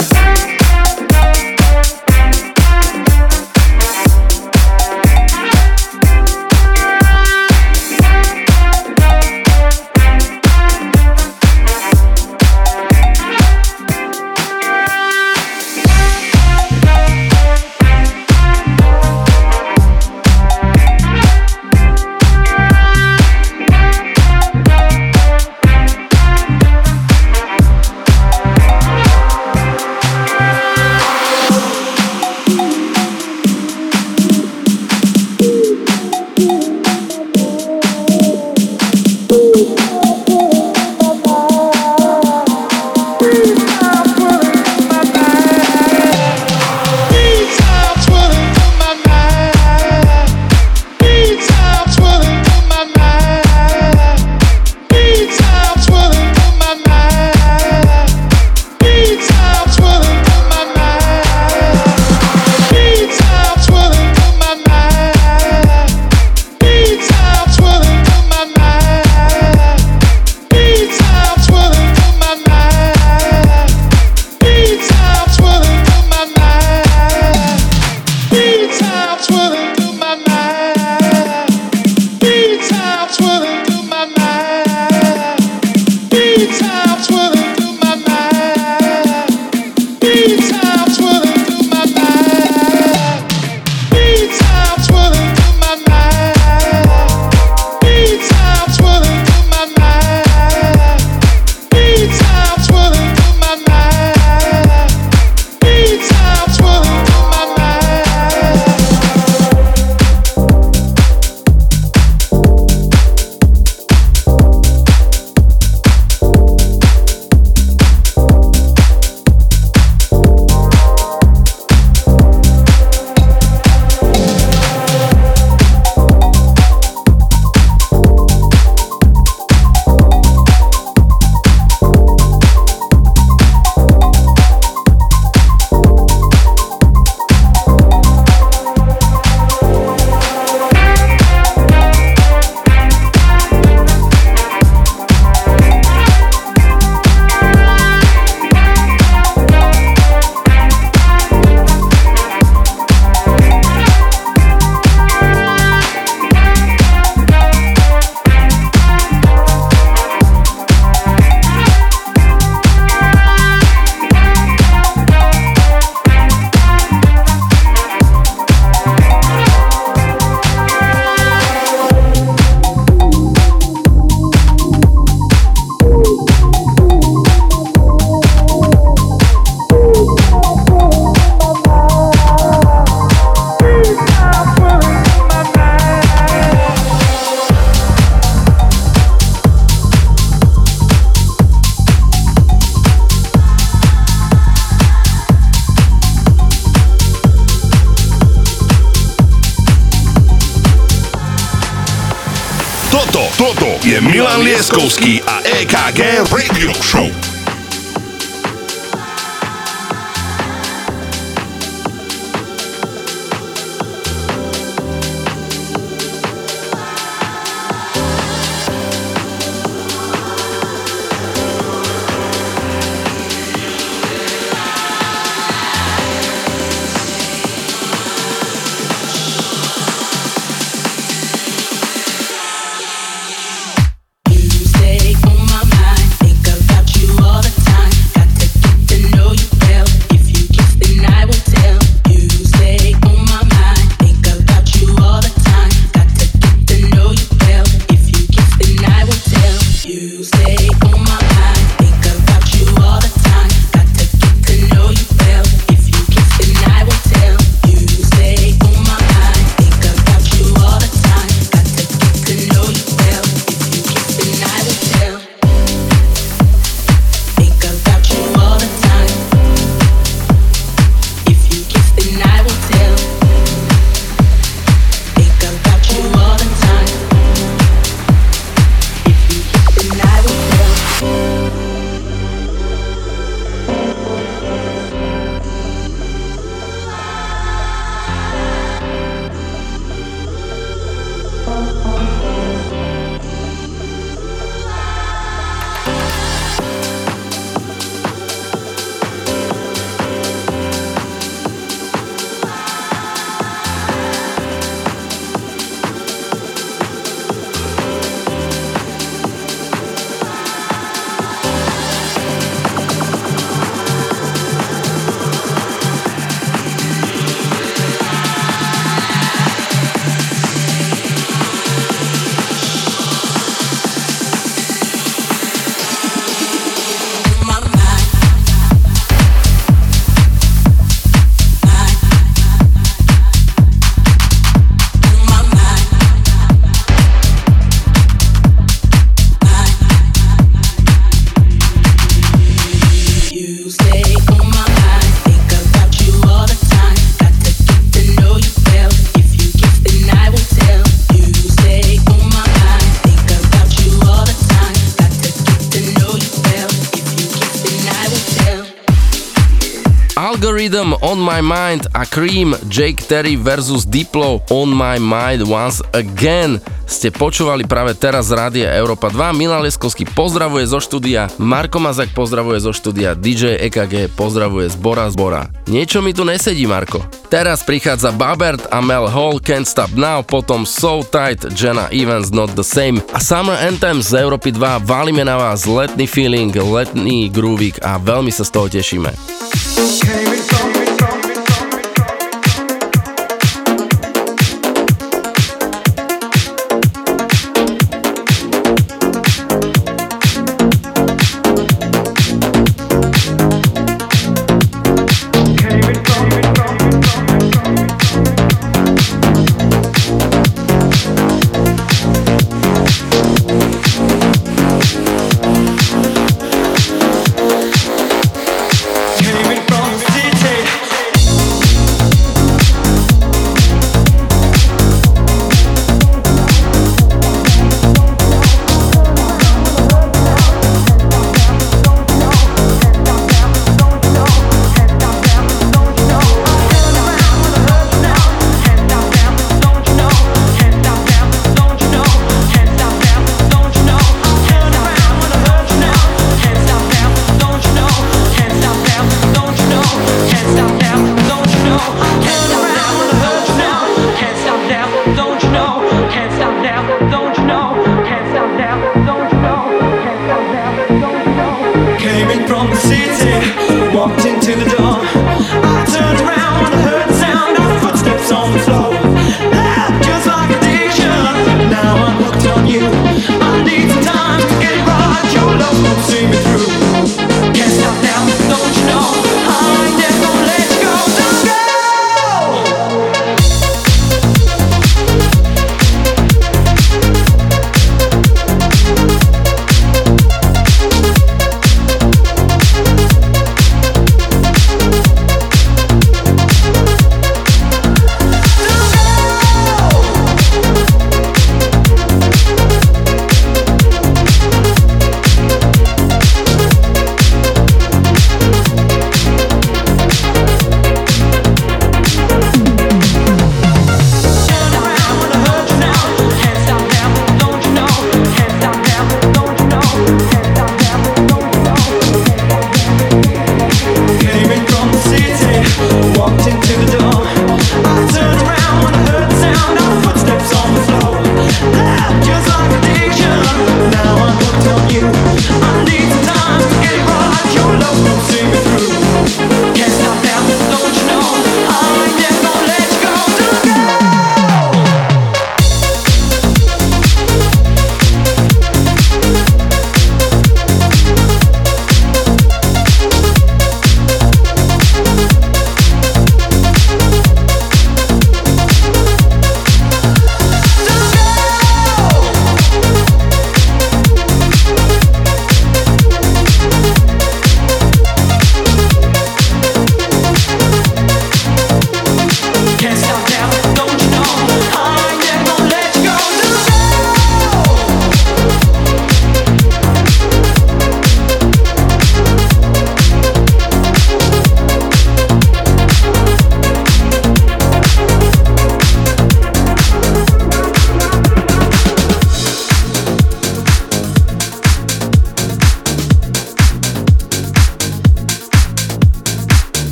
My Mind a Cream, Jake Terry versus Diplo On My Mind Once Again ste počúvali práve teraz z Rádia Európa 2. Milan Leskovský pozdravuje zo štúdia, Marko Mazak pozdravuje zo štúdia, DJ EKG pozdravuje z Bora z Bora. Niečo mi tu nesedí, Marko. Teraz prichádza Babert a Mel Hall, Can't Stop Now, potom So Tight, Jenna Evans, Not The Same a Summer Anthem z Európy 2. Valíme na vás letný feeling, letný grúvik a veľmi sa z toho tešíme. Can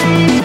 Thank you.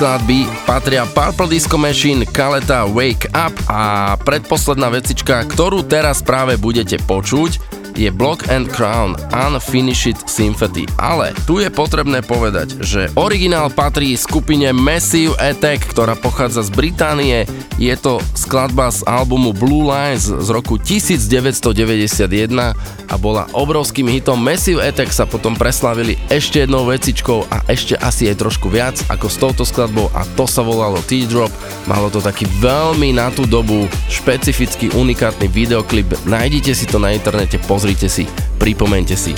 Skladby patria Purple Disco Machine, Kaleta, Wake Up a predposledná vecička, ktorú teraz práve budete počuť, je Block and Crown Unfinished Symphony. Ale tu je potrebné povedať, že originál patrí skupine Massive Attack, ktorá pochádza z Británie. Je to skladba z albumu Blue Lines z roku 1991 a bola obrovským hitom. Massive Attack sa potom preslavili ešte jednou vecičkou a ešte asi aj trošku viac ako s touto skladbou a to sa volalo Teardrop. Malo to taký veľmi na tú dobu špecifický unikátny videoklip. Nájdite si to na internete, pozrite si, pripomente si.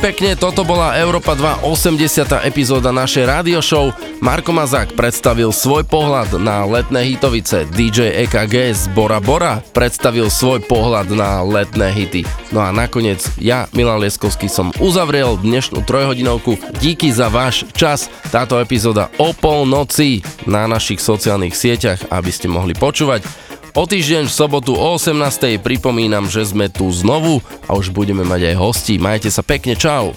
pekne, toto bola Európa 2 80. epizóda našej radio show. Marko Mazák predstavil svoj pohľad na letné hitovice, DJ EKG z Bora Bora predstavil svoj pohľad na letné hity. No a nakoniec ja, Milan Lieskovský, som uzavrel dnešnú trojhodinovku. Díky za váš čas. Táto epizóda o polnoci na našich sociálnych sieťach, aby ste mohli počúvať. O týždeň v sobotu o 18.00 pripomínam, že sme tu znovu a už budeme mať aj hosti. Majte sa pekne, čau!